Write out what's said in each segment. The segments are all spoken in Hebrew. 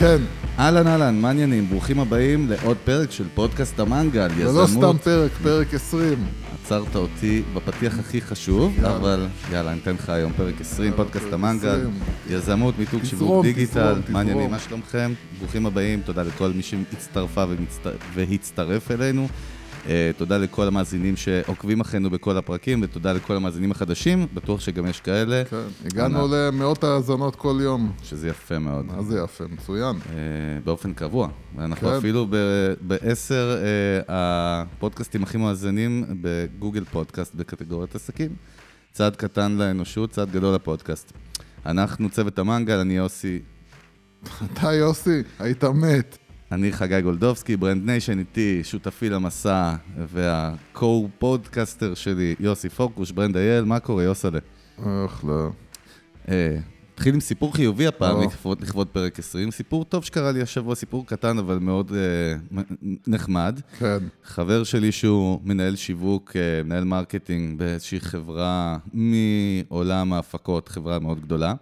כן. אהלן אהלן, מה העניינים? ברוכים הבאים לעוד פרק של פודקאסט המנגל, זה לא סתם פרק, פרק 20. עצרת אותי בפתיח הכי חשוב, יאללה. אבל יאללה, אני אתן לך היום פרק 20, יאללה, פודקאסט המנגל, 20. יזמות, מיתוג, שיווק דיגיטל? תזרום. מה שלומכם? ברוכים הבאים, תודה לכל מי שהצטרפה ומצט- והצטרף אלינו. אה, תודה לכל המאזינים שעוקבים אחרינו בכל הפרקים, ותודה לכל המאזינים החדשים, בטוח שגם יש כאלה, כן, הגענו למאות האזנות כל יום. שזה יפה מאוד. מה זה יפה, מצוין. אה, באופן קבוע. ואנחנו כן. אפילו בעשר אה, הפודקאסטים הכי מואזנים בגוגל פודקאסט בקטגוריית עסקים. צעד קטן לאנושות, צעד גדול לפודקאסט. אנחנו צוות המנגל, אני יוסי, אתה יוסי, היית מת. אני חגי גולדובסקי, Brand Nation איתי, שותפי למסע וה-co-פודקאסטר שלי, יוסי פוקוש, ברנד אייל, מה קורה, יוסלה? איך לא. אה, נתחיל עם סיפור חיובי הפעם. לכבוד, פרק 20. סיפור טוב שקרה לי השבוע, סיפור קטן אבל מאוד אה, נחמד. כן. חבר שלי שהוא מנהל שיווק, אה, מנהל marketing באיזושהי חברה מעולם ההפקות, חברה מאוד גדולה.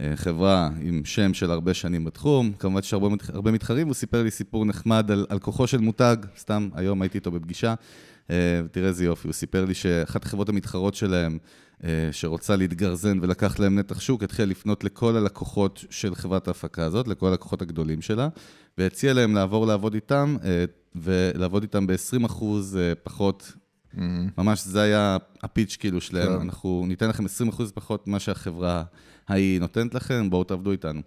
אה, חברה עם שם של הרבה שנים בתחום, כמובן שיש הרבה, הרבה מתחרים, הוא סיפר לי סיפור נחמד על, על כוחו של מותג, סתם היום הייתי איתו בפגישה, אה, תראה איזה יופי, הוא סיפר לי שאחת החברות המתחרות שלהם, אה, שרוצה להתגרזן ולקח להם נתח שוק, התחילה לפנות לכל הלקוחות של חברת ההפקה הזאת, לכל הלקוחות הגדולים שלה, והציע להם לעבור לעבוד איתם, ולעבוד איתם ב-20% פחות. אמ, ממש זה היה הפיץ' כאילו שלהם, כן. אנחנו ניתן לכם 20% פחות ממה שהחברה ההיא נותנת לכם, בואו תעבדו איתנו.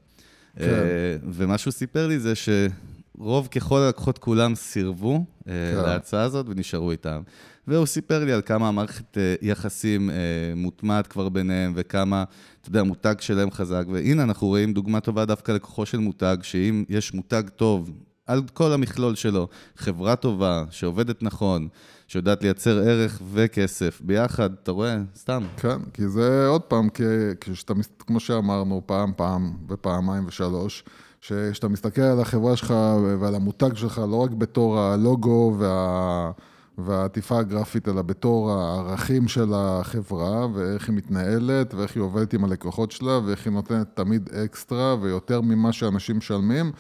כן. אה, ומה שהוא סיפר לי זה שרוב ככל הלקוחות כולם סירבו אה, כן. להצעה הזאת ונשארו איתם. והוא סיפר לי על כמה המערכת אה, יחסים מוטמעת כבר ביניהם, וכמה, אתה יודע, המותג שלהם חזק. והנה, אנחנו רואים דוגמה טובה דווקא לכוחו של מותג, שאם יש מותג טוב, על כל המכלול שלו, חברה טובה, שעובדת נכון, שיודעת לייצר ערך וכסף ביחד, אתה רואה? סתם. כן, כי זה עוד פעם, כי- כשאתה, כמו שאמרנו, פעם, פעם ופעמיים ושלוש, שכשאתה מסתכל על החברה שלך ועל המותג שלך, לא רק בתור הלוגו וה... והעטיפה הגרפית, אלא בתור הערכים של החברה, ואיך היא מתנהלת, ואיך היא עובדת עם הלקוחות שלה, ואיך היא נותנת תמיד אקסטרה ויותר ממה שאנשים משלמים.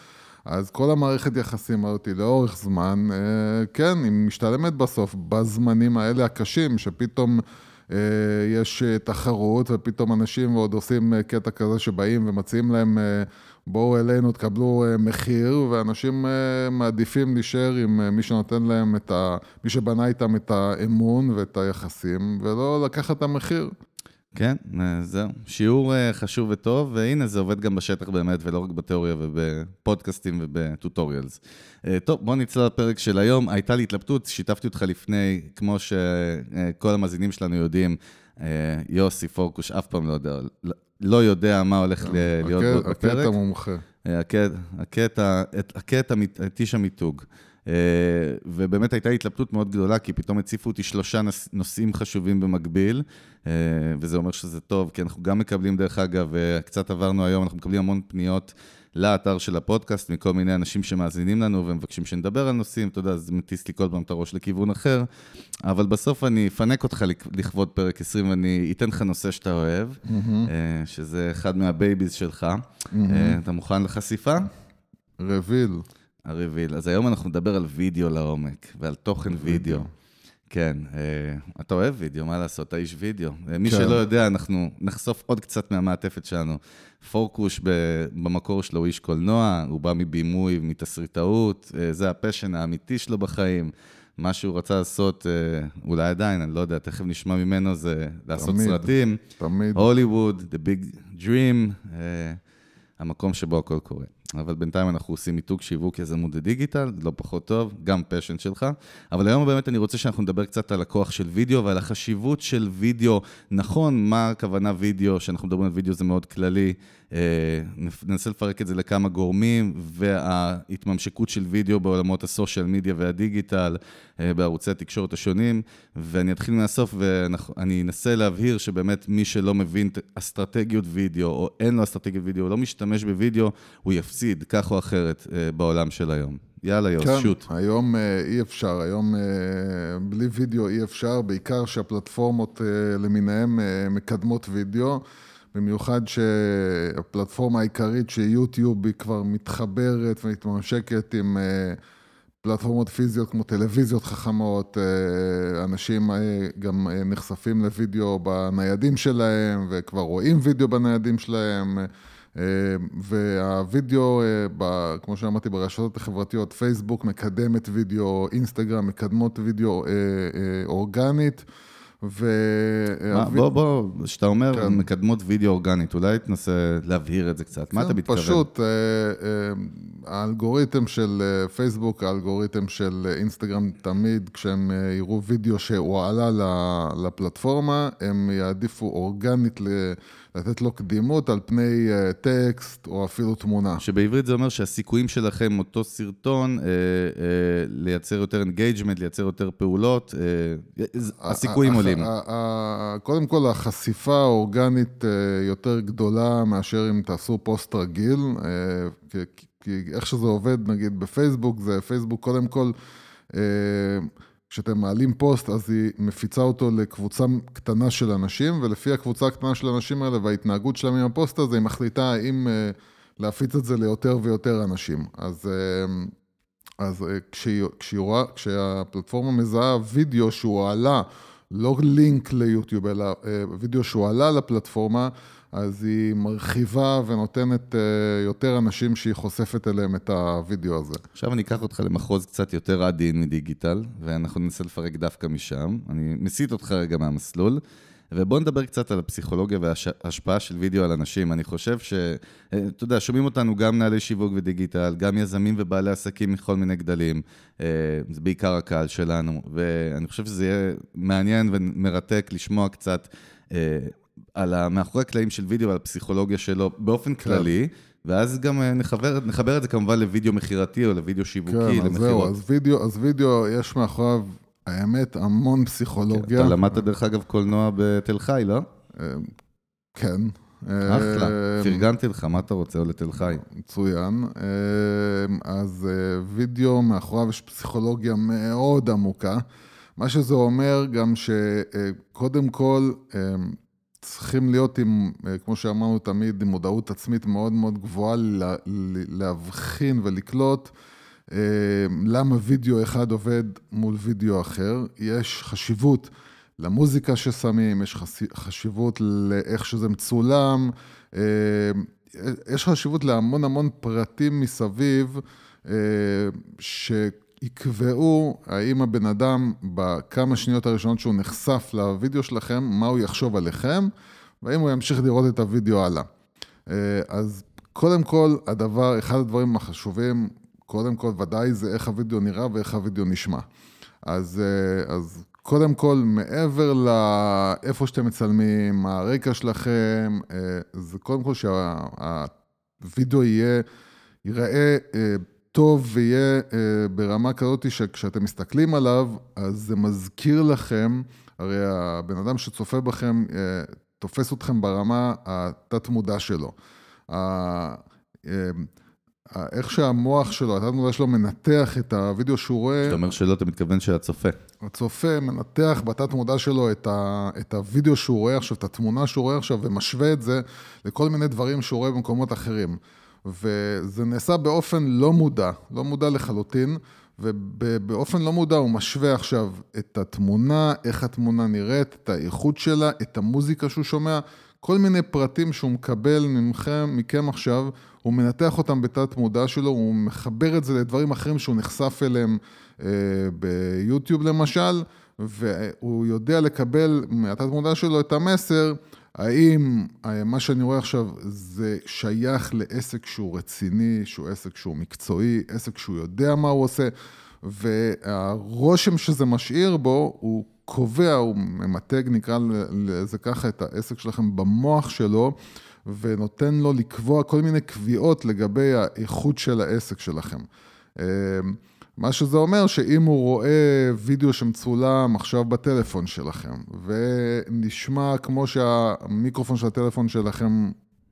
אז כל המערכת יחסים הזאת לאורך זמן, אה, כן, היא משתלמת בסוף, בזמנים האלה הקשים, שפתאום אה, יש אה, תחרות, ופתאום אנשים עוד עושים קטע כזה שבאים ומציעים להם, בואו אלינו, תקבלו מחיר, ואנשים מעדיפים להישאר עם מי שנותן להם את ה... מי שבנה איתם את האמון ואת היחסים, ולא לקחת את המחיר. כן, אה, זהו. שיעור אה, חשוב וטוב, והנה זה עובד גם בשטח באמת, ולא רק בתיאוריה ובפודקאסטים ובטוטוריאלס. אה, טוב, בוא נצלול לפרק של היום. הייתה לי התלבטות, שיתפתי אותך לפני, כמו שכל המאזינים שלנו יודעים, יוסי פורקוש אף פעם לא יודע, לא יודע מה הולך להיות הקטע- בפרק. הקטע מומחה. אה, הקטע, הקטע, את- הקטע, מת- את איש המיתוג. אה, ובאמת הייתה התלבטות מאוד גדולה, כי פתאום הציפו אותי שלושה נוש- נושאים חשובים במקביל, אה, וזה אומר שזה טוב, כי אנחנו גם מקבלים, דרך אגב, אה, קצת עברנו היום, אנחנו מקבלים המון פניות לאתר של הפודקאסט, מכל מיני אנשים שמאזינים לנו ומבקשים שנדבר על נושאים, אתה יודע, זה מטיס לי כל פעם את הראש לכיוון אחר, אבל בסוף אני אפנק אותך לכ- לכבוד פרק 20, ואני אתן לך נושא שאתה אוהב, אה, שזה אחד מה babies שלך. אה, אתה מוכן לחשיפה? Reveal. ה reveal. אז היום אנחנו נדבר על וידאו לעומק, ועל תוכן וידאו. כן, אה, אתה אוהב וידאו, מה לעשות, אתה איש וידאו. אה, מי כן. שלא יודע, אנחנו נחשוף עוד קצת מהמעטפת שלנו. פורקוש במקור שלו הוא איש קולנוע, הוא בא מבימוי, מתסריטאות, אה, זה ה passion האמיתי שלו בחיים. מה שהוא רצה לעשות, אולי עדיין, אני לא יודע, תכף נשמע ממנו, זה לעשות תמיד. סרטים. תמיד. הוליווד, The Big Dream, המקום שבו הכל קורה. אבל בינתיים אנחנו עושים מיתוג שיווק יזמות ודיגיטל, לא פחות טוב, גם פשן שלך. אבל היום באמת אני רוצה שאנחנו נדבר קצת על הכוח של וידאו ועל החשיבות של וידאו. נכון, מה הכוונה וידאו, שאנחנו מדברים על וידאו זה מאוד כללי. אה, ננסה לפרק את זה לכמה גורמים, וההתממשקות של וידאו בעולמות הסושיאל מדיה והדיגיטל, אה, בערוצי התקשורת השונים. ואני אתחיל מהסוף ואני אנסה להבהיר שבאמת מי שלא מבין אסטרטגיות וידאו, או אין לו אסטרטגיות וידאו, לא משתמש בווידאו, הוא יפסיד כך או אחרת אה, בעולם של היום. יאללה, יוס, כן, שוט. היום אי אפשר, היום בלי וידאו אי אפשר, בעיקר שהפלטפורמות למיניהן מקדמות וידאו. במיוחד שהפלטפורמה העיקרית של יוטיוב היא כבר מתחברת ומתממשקת עם אה, פלטפורמות פיזיות כמו טלוויזיות חכמות, אה, אנשים גם נחשפים לוידאו בניידים שלהם וכבר רואים וידאו בניידים שלהם. והווידאו, כמו שאמרתי, ברשתות החברתיות, פייסבוק מקדמת וידאו, אינסטגרם מקדמות וידאו אורגנית. ו... בוא, בוא, כשאתה אומר כן. מקדמות וידאו אורגנית, אולי תנסה להבהיר את זה קצת. כן, מה אתה מתכוון? פשוט, אה, אה, האלגוריתם של אה, פייסבוק, האלגוריתם של אינסטגרם, תמיד כשהם יראו וידאו שהועלה לפלטפורמה, הם יעדיפו אורגנית לתת לו קדימות על פני אה, טקסט או אפילו תמונה. שבעברית זה אומר שהסיכויים שלכם, אותו סרטון, אה, אה, לייצר יותר engagement, לייצר יותר פעולות, אה, הסיכויים עולים. קודם כל, החשיפה האורגנית אה, יותר גדולה מאשר אם תעשו פוסט רגיל, אה, כי, כי איך שזה עובד, נגיד בפייסבוק, זה פייסבוק קודם כל... אה, כשאתם מעלים פוסט, אז היא מפיצה אותו לקבוצה קטנה של אנשים, ולפי הקבוצה הקטנה של האנשים האלה וההתנהגות שלהם עם הפוסט הזה, היא מחליטה האם אה, להפיץ את זה ליותר ויותר אנשים. אז, אה, אז אה, כשהיא, כשהיא רואה, כשהפלטפורמה מזהה וידאו שהוא עלה, לא לינק ליוטיוב, אלא וידאו שהוא עלה לפלטפורמה, אז היא מרחיבה ונותנת uh, יותר אנשים שהיא חושפת אליהם את הוידאו הזה. עכשיו אני אקח אותך למחוז קצת יותר עדין מדיגיטל, ואנחנו ננסה לפרק דווקא משם. אני מסיט אותך רגע מהמסלול. ובואו נדבר קצת על הפסיכולוגיה וההשפעה של וידאו על אנשים. אני חושב ש... אה, אתה יודע, שומעים אותנו גם מנהלי שיווק ודיגיטל, גם יזמים ובעלי עסקים מכל מיני גדלים. אה, זה בעיקר הקהל שלנו, ואני חושב שזה יהיה מעניין ומרתק לשמוע קצת על מאחורי הקלעים של וידאו, על הפסיכולוגיה שלו באופן כן. כללי. ואז גם אה, נחבר, נחבר את זה כמובן לוידאו מכירתי או לוידאו שיווקי, כן, למכירות. זהו, אז וידאו, אז וידאו, יש מאחוריו, האמת, המון פסיכולוגיה. אתה למדת דרך אגב קולנוע בתל חי, לא? אה, כן. אחלה, אה, פרגנתי לך, מה אתה רוצה, או לתל חי? מצוין. אז וידאו, מאחוריו יש פסיכולוגיה מאוד עמוקה. מה שזה אומר גם שקודם כל, צריכים להיות עם, אה, כמו שאמרנו תמיד, עם מודעות עצמית מאוד מאוד גבוהה, להבחין ולקלוט אה, למה וידאו אחד עובד מול וידאו אחר. יש חשיבות למוזיקה ששמים, יש חשיבות לאיך שזה מצולם, אה, יש חשיבות להמון המון פרטים מסביב, ש... יקבעו האם הבן אדם בכמה שניות הראשונות שהוא נחשף לוידאו שלכם, מה הוא יחשוב עליכם, והאם הוא ימשיך לראות את הוידאו הלאה. אה, אז קודם כל, הדבר, אחד הדברים החשובים, קודם כל ודאי זה איך הוידאו נראה ואיך הוידאו נשמע. אז, אה, אז קודם כל, מעבר לאיפה שאתם מצלמים, הרקע שלכם, אה, זה קודם כל שהוידאו יהיה, ייראה טוב ויהיה אה, ברמה כזאת שכשאתם מסתכלים עליו, אז זה מזכיר לכם, הרי הבן אדם שצופה בכם אה, תופס אתכם ברמה התת-מודע שלו. אה, איך שהמוח שלו, התת-מודע שלו מנתח את הוידאו שהוא רואה... זאת אומרת שלא, אתה מתכוון שהצופה. הצופה מנתח בתת-מודע שלו את, ה, את הוידאו שהוא רואה עכשיו, את התמונה שהוא רואה עכשיו, ומשווה את זה לכל מיני דברים שהוא רואה במקומות אחרים. וזה נעשה באופן לא מודע, לא מודע לחלוטין, ובאופן לא מודע הוא משווה עכשיו את התמונה, איך התמונה נראית, את האיכות שלה, את המוזיקה שהוא שומע, כל מיני פרטים שהוא מקבל ממכם, מכם עכשיו, הוא מנתח אותם בתת מודע שלו, הוא מחבר את זה לדברים אחרים שהוא נחשף אליהם אה, ביוטיוב למשל, והוא יודע לקבל מהתת מודע שלו את המסר. האם אה, מה שאני רואה עכשיו זה שייך לעסק שהוא רציני, שהוא עסק שהוא מקצועי, עסק שהוא יודע מה הוא עושה, והרושם שזה משאיר בו, הוא קובע, הוא ממתג, נקרא לזה ככה, את העסק שלכם במוח שלו, ונותן לו לקבוע כל מיני קביעות לגבי האיכות של העסק שלכם. מה שזה אומר שאם הוא רואה וידאו שמצולם עכשיו בטלפון שלכם, ונשמע כמו שהמיקרופון של הטלפון שלכם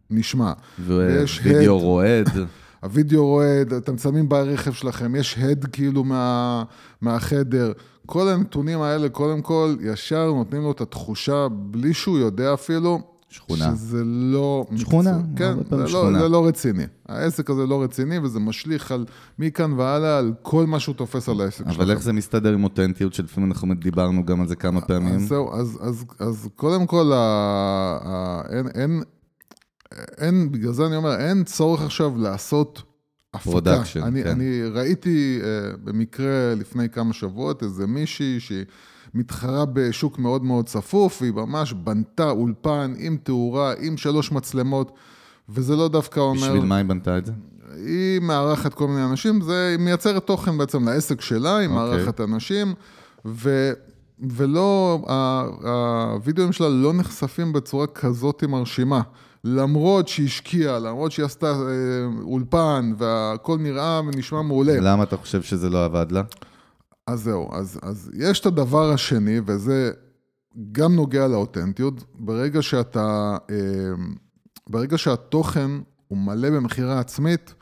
נשמע, ויש וידאו רועד. הוידאו רועד, אתם מצלמים ברכב שלכם, יש הד כאילו מה, מהחדר. כל הנתונים האלה, קודם כל, ישר נותנים לו את התחושה, בלי שהוא יודע אפילו, שכונה. שזה לא... שכונה, מקצוע- כן, זה לא, שכונה. זה לא רציני. העסק הזה לא רציני, וזה משליך על מכאן והלאה, על כל מה שהוא תופס על העסק אבל איך זה מסתדר עם אותנטיות, שלפעמים אנחנו דיברנו גם על זה כמה פעמים? אז זהו, אז, אז, אז קודם כל, ה, ה, אין, אין, אין, בגלל זה אני אומר, אין צורך עכשיו לעשות הפקה. אני, כן. אני ראיתי uh, במקרה לפני כמה שבועות איזה מישהי שהיא מתחרה בשוק מאוד מאוד צפוף, והיא ממש בנתה אולפן עם תאורה, עם שלוש מצלמות, וזה לא דווקא אומר... בשביל מה היא בנתה את זה? היא מארחת כל מיני אנשים, זה, היא מייצרת תוכן בעצם לעסק שלה, היא אוקיי. מארחת אנשים, ו, ולא, הווידאוים שלה לא נחשפים בצורה כזאת מרשימה. למרות שהיא השקיעה, למרות שהיא עשתה אה, אולפן, והכל נראה ונשמע מעולה. למה אתה חושב שזה לא עבד לה? אז זהו, אז, אז יש את הדבר השני, וזה גם נוגע לאותנטיות. ברגע שאתה, אה, ברגע שהתוכן הוא מלא במכירה עצמית,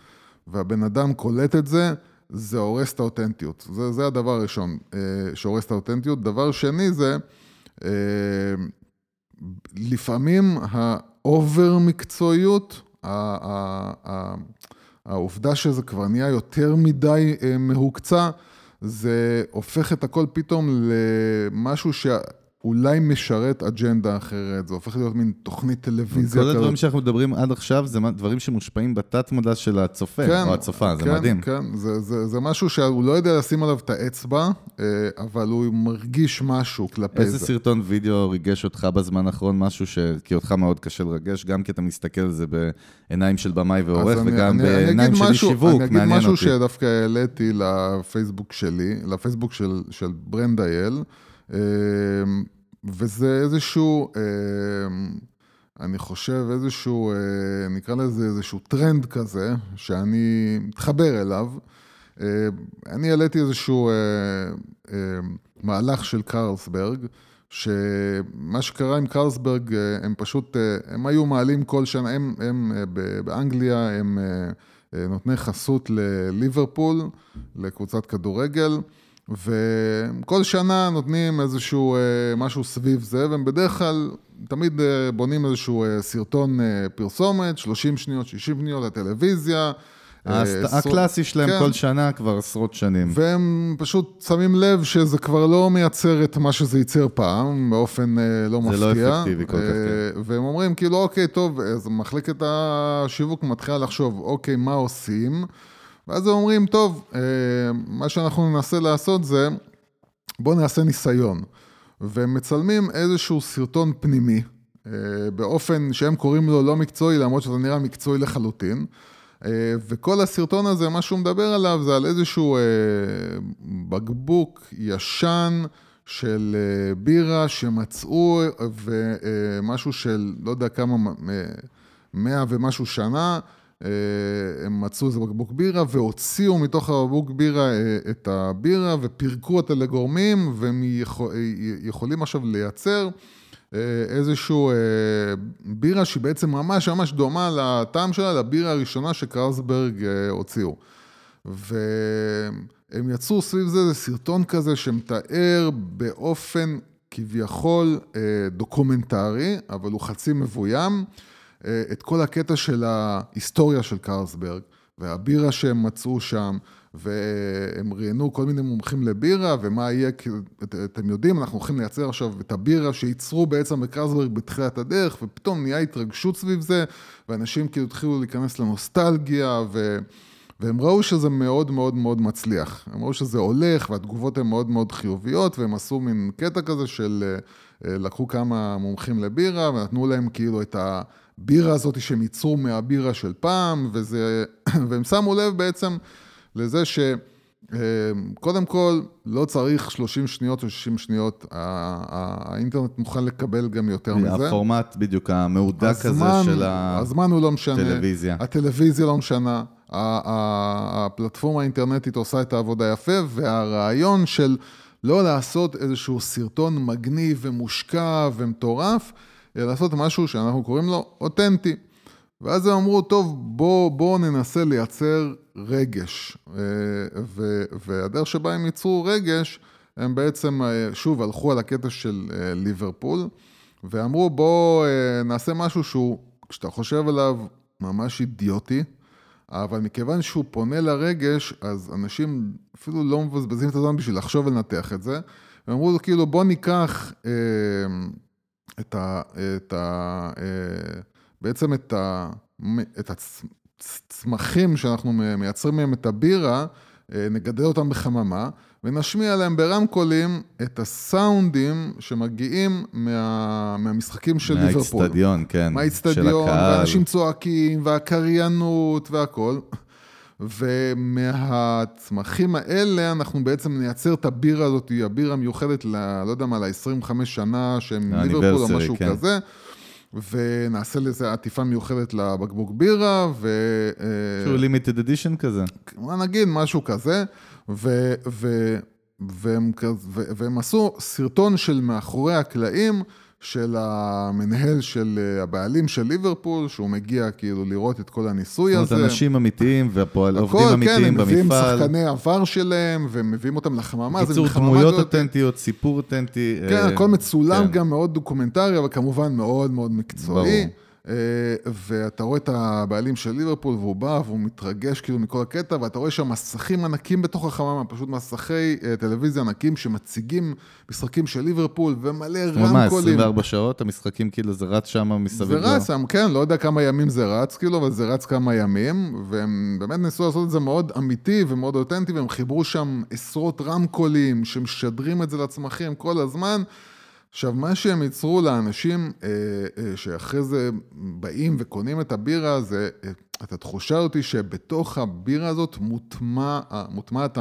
והבן אדם קולט את זה, זה הורס את האותנטיות. זה, זה הדבר הראשון אה, שהורס את האותנטיות. דבר שני זה, אה, לפעמים ה over מקצועיות, העובדה שזה כבר נהיה יותר מדי אה, מהוקצע, זה הופך את הכל פתאום למשהו שאולי משרת אג'נדה אחרת, זה הופך להיות מין תוכנית טלוויזיה כל הדברים כזאת. שאנחנו מדברים עד עכשיו זה דברים שמושפעים בתת מודע של הצופה, כן, או הצופה, זה כן, מדהים. כן, זה, זה, זה משהו שהוא לא יודע לשים עליו את האצבע, אה, אבל הוא מרגיש משהו כלפי איזה זה. סרטון וידאו ריגש אותך בזמן האחרון, משהו ש... כי אותך מאוד קשה לרגש, גם כי אתה מסתכל על זה בעיניים של במאי ועורך, וגם אני- בעיניים של איש משהו- שיווק, אני אגיד מעניין משהו אותי. שדווקא העליתי לפייסבוק שלי, לפייסבוק של, של ברנדייל, אה, וזה איזשהו, אה, אני חושב איזשהו, אה, נקרא לזה איזשהו טרנד כזה, שאני מתחבר אליו. אה, אני העליתי איזשהו אה, מהלך של קרלסברג, שמה שקרה עם קרלסברג, הם פשוט, הם היו מעלים כל שנה, הם, הם באנגליה, הם נותני חסות לליברפול, לקבוצת כדורגל, וכל שנה נותנים איזשהו אה, משהו סביב זה, והם בדרך כלל תמיד אה, בונים איזשהו אה, סרטון אה, פרסומת, 30 שניות, 60 שניות לטלוויזיה. אה, הקלאסי שלהם כן. כל שנה כבר עשרות שנים. והם פשוט שמים לב שזה כבר לא מייצר את מה שזה ייצר פעם, באופן אה, לא זה מפתיע. לא אפקטיבי כל כך, אה, והם אומרים, כאילו, אוקיי, טוב, אז מחלקת השיווק מתחילה לחשוב, אוקיי, מה עושים? ואז הם אומרים, טוב, אה, מה שאנחנו ננסה לעשות זה, בואו נעשה ניסיון. והם מצלמים איזשהו סרטון פנימי, אה, באופן שהם קוראים לו לא מקצועי, למרות שזה נראה מקצועי לחלוטין. אה, וכל הסרטון הזה, מה שהוא מדבר עליו זה על איזשהו בקבוק ישן של בירה שמצאו, ומשהו של לא יודע כמה, אה, מאה ומשהו שנה, הם מצאו איזה בקבוק בירה והוציאו מתוך הבקבוק בירה אה, את הבירה ופירקו אותה לגורמים, והם יכול, יכולים עכשיו לייצר אה, איזשהו אה, בירה שהיא בעצם ממש ממש דומה לטעם שלה, לבירה הראשונה שקרלסברג אה, הוציאו. והם יצרו סביב זה איזה סרטון כזה שמתאר באופן כביכול אה, דוקומנטרי, אבל הוא חצי מבוים, אה, את כל הקטע של ההיסטוריה של קרלסברג, והבירה שהם מצאו שם, והם ראיינו כל מיני מומחים לבירה, ומה יהיה, את- אתם יודעים, אנחנו הולכים לייצר עכשיו את הבירה שייצרו בעצם בקרלסברג בתחילת הדרך, ופתאום נהיה התרגשות סביב זה, ואנשים כאילו התחילו להיכנס לנוסטלגיה, ו... והם ראו שזה מאוד מאוד מאוד מצליח. הם ראו שזה הולך, והתגובות הן מאוד מאוד חיוביות, והם עשו מין קטע כזה של, אה, לקחו כמה מומחים לבירה, ונתנו להם כאילו את הבירה הזאת שהם ייצרו מהבירה של פעם, וזה, והם שמו לב בעצם לזה ש... אה, כל, לא צריך 30 שניות או 60 שניות, האינטרנט מוכן לקבל גם יותר מזה. הפורמט בדיוק המהודק הזה של הזמן הוא לא משנה. הטלוויזיה. הטלוויזיה לא משנה. הפלטפורמה האינטרנטית עושה את העבודה יפה, והרעיון של לא לעשות איזשהו סרטון מגניב ומושקע ומטורף, לעשות משהו שאנחנו קוראים לו אותנטי. ואז הם אמרו, טוב, בואו בוא ננסה לייצר רגש. אה, ו- והדרך שבה הם ייצרו רגש, הם בעצם, אה, שוב, הלכו על הקטע של אה, ליברפול, ואמרו, בוא אה, נעשה משהו שהוא, כשאתה חושב עליו, ממש אידיוטי, אבל מכיוון שהוא פונה לרגש, אז אנשים אפילו לא מבזבזים את הזמן בשביל לחשוב ולנתח את זה. הם אמרו, כאילו, בוא ניקח את ה... את ה אה, בעצם את, ה, את הצמחים שאנחנו מייצרים מהם את הבירה, אה, נגדל אותם בחממה, ונשמיע להם ברמקולים את הסאונדים שמגיעים מה, מהמשחקים של ליברפול. מהאיצטדיון, כן. מהאיצטדיון, ואנשים צועקים, והקריינות והכול. ומהצמחים האלה אנחנו בעצם נייצר את הבירה הזאת, הבירה מיוחדת, ל, לא יודע מה, ל-25 שנה שהם ליברפול או משהו כן. כזה. ונעשה לזה עטיפה מיוחדת לבקבוק בירה, ו... שהוא לימיטד אדישן כזה. מה נגיד, משהו כזה, ו... ו... והם, והם עשו סרטון של מאחורי הקלעים, של המנהל של אה, הבעלים של ליברפול, שהוא מגיע כאילו לראות את כל הניסוי הזה. זאת אומרת, אנשים אמיתיים ועובדים כן, אמיתיים במפעל. הם מביאים שחקני עבר שלהם, ומביאים אותם לחממה. קיצור, דמויות אותנטיות, סיפור אותנטי. כן, אה, הכל מצולם כן. גם מאוד דוקומנטרי, אבל כמובן מאוד מאוד מקצועי. ברור. אה, ואתה רואה את הבעלים של ליברפול, והוא בא והוא מתרגש כאילו מכל הקטע, ואתה רואה שם מסכים ענקים בתוך החממה, פשוט מסכי אה, טלוויזיה ענקים שמציגים משחקים של ליברפול, ומלא רמקולים. מה, 24 שעות המשחקים כאילו זה רץ שם מסביב? זה רץ שם, כן, לא יודע כמה ימים זה רץ, כאילו, אבל זה רץ כמה ימים, והם באמת ניסו לעשות את זה מאוד אמיתי ומאוד אותנטי, והם חיברו שם עשרות רמקולים שמשדרים את זה לצמחים כל הזמן. עכשיו, מה שהם ייצרו לאנשים אה, אה, שאחרי זה באים וקונים את הבירה, זה אה, את התחושה הזאת שבתוך הבירה הזאת מוטמע, מוטמעת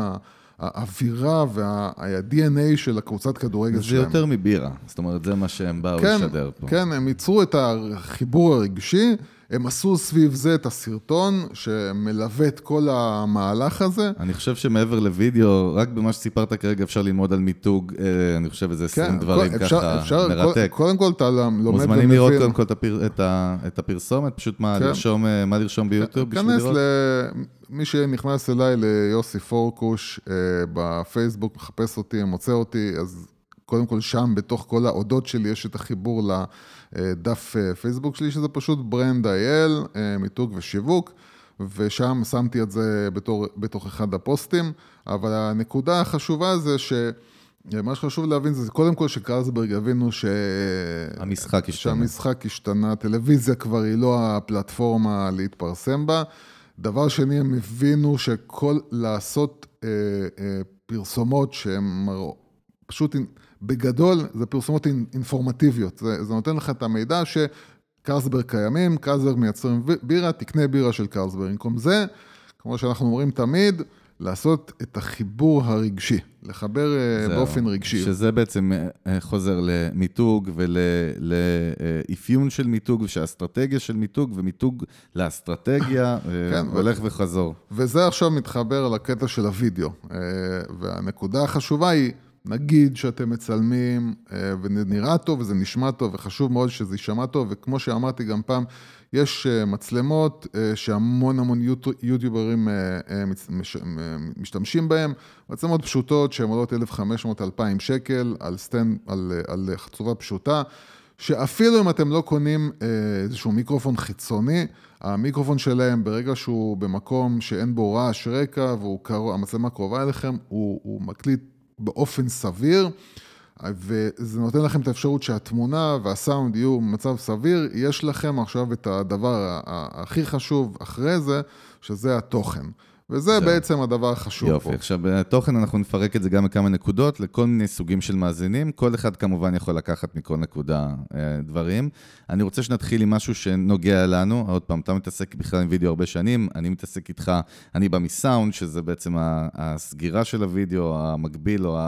האווירה וה-DNA של הקבוצת כדורגל שלהם. זה יותר מבירה, זאת אומרת, זה מה שהם באו כן, לשדר פה. כן, הם ייצרו את החיבור הרגשי. הם עשו סביב זה את הסרטון שמלווה את כל המהלך הזה. אני חושב שמעבר לוידאו, רק במה שסיפרת כרגע אפשר ללמוד על מיתוג, אה, אני חושב איזה 20 כן, דברים אפשר, ככה אפשר, מרתק. קודם כל אתה לומד ומבין. מוזמנים לראות קודם כל את, הפר, את, ה, את הפרסומת, פשוט מה, כן. לרשום, אה, מה לרשום ביוטיוב בשביל לראות? מי שנכנס אליי ליוסי פורקוש אה, בפייסבוק, מחפש אותי, מוצא אותי, אז קודם כל שם, בתוך כל האודות שלי, יש את החיבור לדף אה, פייסבוק שלי, שזה פשוט ברנד אייל, אה, מיתוג ושיווק, ושם שמתי את זה בתור, בתוך אחד הפוסטים, אבל הנקודה החשובה זה ש... מה שחשוב להבין זה קודם כל שקרלסברג יבינו ש... המשחק השתנה. שהמשחק השתנה, טלוויזיה כבר היא לא הפלטפורמה להתפרסם בה. דבר שני, הם הבינו שכל לעשות אה, אה, פרסומות שהן פשוט בגדול זה פרסומות אינפורמטיביות, זה, זה נותן לך את המידע שקרסברג קיימים, קרסברג מייצרים בירה, תקנה בירה של קרסברג. במקום זה, כמו שאנחנו אומרים תמיד, לעשות את החיבור הרגשי, לחבר אה, זהו, באופן רגשי. שזה בעצם אה, חוזר למיתוג ולאפיון של מיתוג, ושהאסטרטגיה של מיתוג ומיתוג לאסטרטגיה, אה, כן, הולך ו... וחזור. וזה עכשיו מתחבר לקטע של הוידאו. והנקודה החשובה היא, נגיד שאתם מצלמים אה, וזה נראה טוב וזה נשמע טוב וחשוב מאוד שזה יישמע טוב וכמו שאמרתי גם פעם, יש אה, מצלמות אה, שהמון המון יוטיוברים משתמשים בהן, מצלמות פשוטות שהן עולות 1,500-2,000 שקל על, stand, על, על חצובה פשוטה, שאפילו אם אתם לא קונים איזשהו מיקרופון חיצוני, המיקרופון שלהם ברגע שהוא במקום שאין בו רעש רקע והמצלמה קרובה אליכם, הוא, הוא מקליט באופן סביר, וזה נותן לכם את האפשרות שהתמונה והסאונד יהיו במצב סביר, יש לכם עכשיו את הדבר הכי חשוב אחרי זה, שזה התוכן. וזה זה. בעצם הדבר החשוב יופי. פה. יופי, עכשיו בתוכן אנחנו נפרק את זה גם בכמה נקודות, לכל מיני סוגים של מאזינים, כל אחד כמובן יכול לקחת מכל נקודה אה, דברים. אני רוצה שנתחיל עם משהו שנוגע לנו, עוד פעם, אתה מתעסק בכלל עם וידאו הרבה שנים, אני מתעסק איתך, אני בא מסאונד, שזה בעצם הסגירה של הוידאו, המקביל או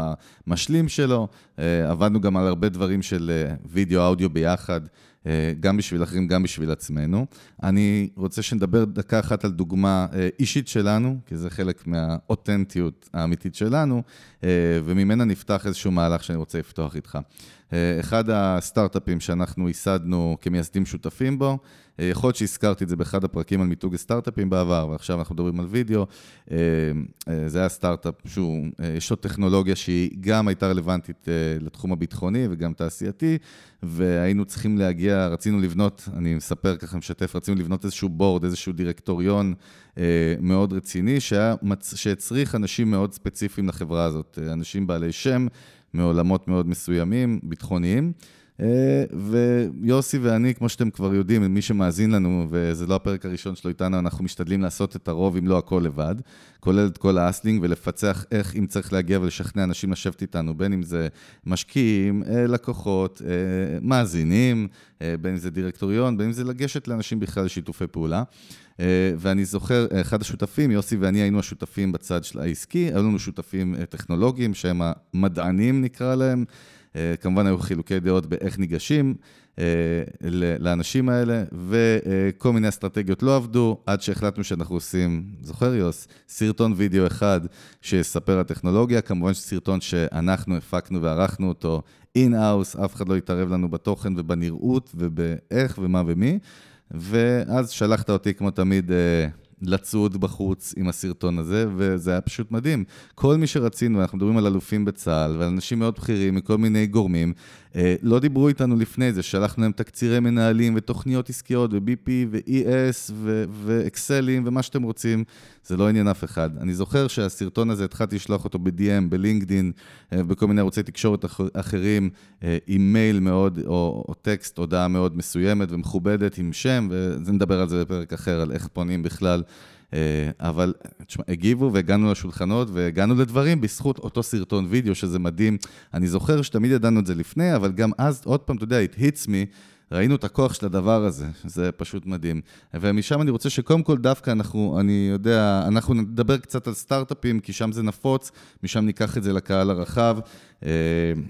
המשלים שלו, אה, עבדנו גם על הרבה דברים של אה, וידאו, אודיו ביחד. אה, גם בשביל אחרים, גם בשביל עצמנו. אני רוצה שנדבר דקה אחת על דוגמה אה, אישית שלנו, כי זה חלק מהאותנטיות האמיתית שלנו, אה, וממנה נפתח איזשהו מהלך שאני רוצה לפתוח איתך. אחד הסטארט-אפים שאנחנו ייסדנו כמייסדים שותפים בו, אה, יכול להיות שהזכרתי את זה באחד הפרקים על מיתוג סטארט-אפים בעבר, ועכשיו אנחנו מדברים על וידאו. אה, אה, זה היה סטארט-אפ שהוא, יש לו טכנולוגיה שהיא גם הייתה רלוונטית לתחום הביטחוני וגם תעשייתי, והיינו צריכים להגיע, רצינו לבנות, אני מספר ככה, משתף, רצינו לבנות איזשהו בורד, איזשהו דירקטוריון מאוד רציני, שהצריך אנשים מאוד ספציפיים לחברה הזאת, אנשים בעלי שם, מעולמות מאוד מסוימים, ביטחוניים. אה, ויוסי ואני, כמו שאתם כבר יודעים, מי שמאזין לנו, וזה לא הפרק הראשון שלו איתנו, אנחנו משתדלים לעשות את הרוב, אם לא הכל לבד, כולל את כל האסלינג, ולפצח איך, אם צריך להגיע ולשכנע אנשים לשבת איתנו, בין אם זה משקיעים, אה, לקוחות, אה, מאזינים, בין אם זה דירקטוריון, בין אם זה לגשת לאנשים בכלל לשיתופי פעולה. ואני זוכר, אחד השותפים, יוסי ואני היינו השותפים בצד של העסקי, היו לנו שותפים טכנולוגיים, שהם המדענים נקרא להם. אה, כמובן היו חילוקי דעות באיך ניגשים אה, לאנשים האלה, וכל מיני אסטרטגיות לא עבדו, עד שהחלטנו שאנחנו עושים, זוכר יוס, סרטון וידאו אחד שיספר על טכנולוגיה, כמובן שסרטון שאנחנו הפקנו וערכנו אותו in-house, אף אחד לא התערב לנו בתוכן ובנראות ובאיך ומה ומי, ואז שלחת אותי כמו תמיד אה, לצוד בחוץ עם הסרטון הזה, וזה היה פשוט מדהים. כל מי שרצינו, אנחנו מדברים על אלופים בצה"ל ועל אנשים מאוד בכירים מכל מיני גורמים, אה, לא דיברו איתנו לפני זה, שלחנו להם תקצירי מנהלים ותוכניות עסקיות ו-BP ו-ES ואקסלים ומה שאתם רוצים, זה לא עניין אף אחד. אני זוכר שהסרטון הזה, התחלתי לשלוח אותו ב-DM, בלינקדין, אה, בכל מיני ערוצי תקשורת אחרים, אה, עם מייל מאוד, או, או טקסט, הודעה מאוד מסוימת ומכובדת עם שם, ונדבר על זה בפרק אחר, על איך פונים בכלל. אה, אבל תשמע, הגיבו והגענו לשולחנות והגענו לדברים בזכות אותו סרטון וידאו, שזה מדהים. אני זוכר שתמיד ידענו את זה לפני, אבל גם אז, עוד פעם, אתה יודע, it hits me. ראינו את הכוח של הדבר הזה, זה פשוט מדהים. ומשם אני רוצה שקודם כל דווקא אנחנו, אני יודע, אנחנו נדבר קצת על סטארט-אפים, כי שם זה נפוץ, משם ניקח את זה לקהל הרחב, אה,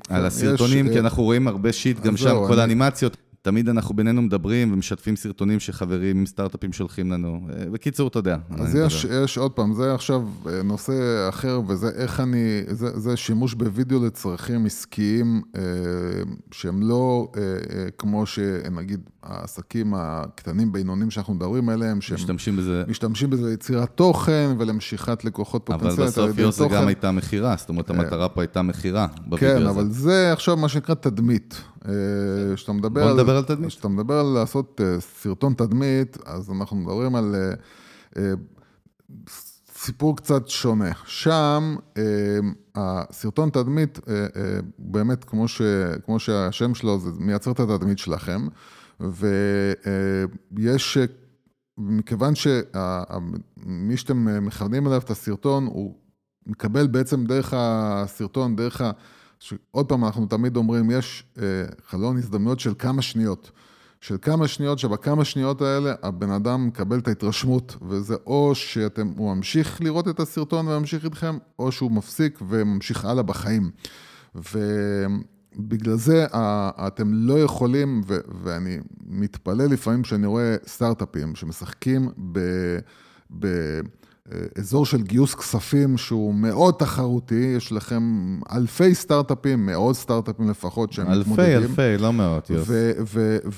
על הסרטונים, יש, כי אנחנו רואים הרבה שיט גם שם, כל האנימציות. תמיד אנחנו בינינו מדברים ומשתפים סרטונים שחברים עם סטארט-אפים שולחים לנו. אה, בקיצור, אתה יודע. אז יש, יש עוד פעם, זה עכשיו אה, נושא אחר, וזה איך אני, זה, זה שימוש בווידאו לצרכים עסקיים אה, שהם לא אה, אה, כמו שנגיד העסקים הקטנים, בינוניים שאנחנו מדברים עליהם, שהם משתמשים בזה, משתמשים בזה ליצירת תוכן ולמשיכת לקוחות פוטנציאלית אבל בסוף יוס זה גם הייתה מכירה, זאת אומרת, המטרה פה הייתה מכירה כן, הזה. כן, אבל זה עכשיו מה שנקרא תדמית. כשאתה מדבר בוא נדבר על תדמית. כשאתה מדבר על לעשות סרטון תדמית, אז אנחנו מדברים על סיפור קצת שונה. שם הסרטון תדמית, באמת, כמו, ש, כמו שהשם שלו, זה מייצר את התדמית שלכם. ויש, מכיוון שמי שאתם מכוונים אליו את הסרטון, הוא מקבל בעצם דרך הסרטון, דרך ה... עוד פעם, אנחנו תמיד אומרים, יש אה, חלון הזדמנויות של כמה שניות. של כמה שניות, שבכמה שניות האלה הבן אדם מקבל את ההתרשמות, וזה או שהוא ממשיך לראות את הסרטון וממשיך איתכם, או שהוא מפסיק וממשיך הלאה בחיים. ו... בגלל זה אתם לא יכולים, ו- ואני מתפלא לפעמים כשאני רואה סטארט-אפים שמשחקים ב- באזור של גיוס כספים שהוא מאוד תחרותי, יש לכם אלפי סטארט-אפים, מאות סטארט-אפים לפחות שהם אלפי, מתמודדים. אלפי, אלפי, לא מאות, יוס.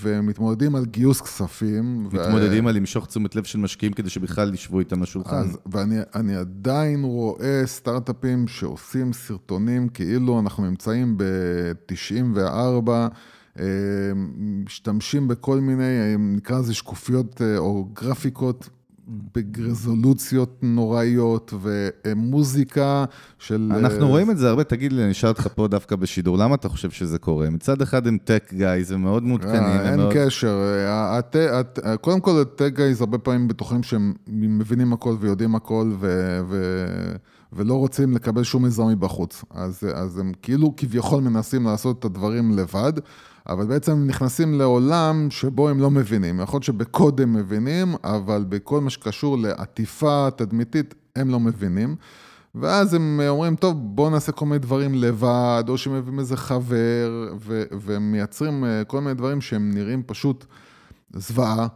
ומתמודדים על גיוס כספים. מתמודדים ו- על למשוך תשומת לב של משקיעים כדי שבכלל ישבו איתם לשולחן. אז, ואני עדיין רואה סטארט-אפים שעושים סרטונים כאילו אנחנו נמצאים ב-94, אה, משתמשים בכל מיני, נקרא לזה שקופיות אה, או גרפיקות ברזולוציות נוראיות ומוזיקה של... אנחנו אה, רואים את זה הרבה, תגיד לי, אני אשאל אותך פה דווקא בשידור, למה אתה חושב שזה קורה? מצד אחד הם טק גייז, הם מאוד מעודכנים. אה, אין קשר. קודם כל, טק גייז הרבה פעמים בטוחים שהם מבינים הכל ויודעים הכל ולא רוצים לקבל שום עזרה מבחוץ. אז הם כאילו כביכול מנסים לעשות את הדברים לבד. אבל בעצם הם נכנסים לעולם שבו הם לא מבינים. יכול להיות שבקוד הם מבינים, אבל בכל מה שקשור לעטיפה תדמיתית, הם לא מבינים. ואז הם אומרים, טוב, בואו נעשה כל מיני דברים לבד, או שהם מביאים איזה חבר, ו- והם מייצרים אה, כל מיני דברים שהם נראים פשוט זוועה.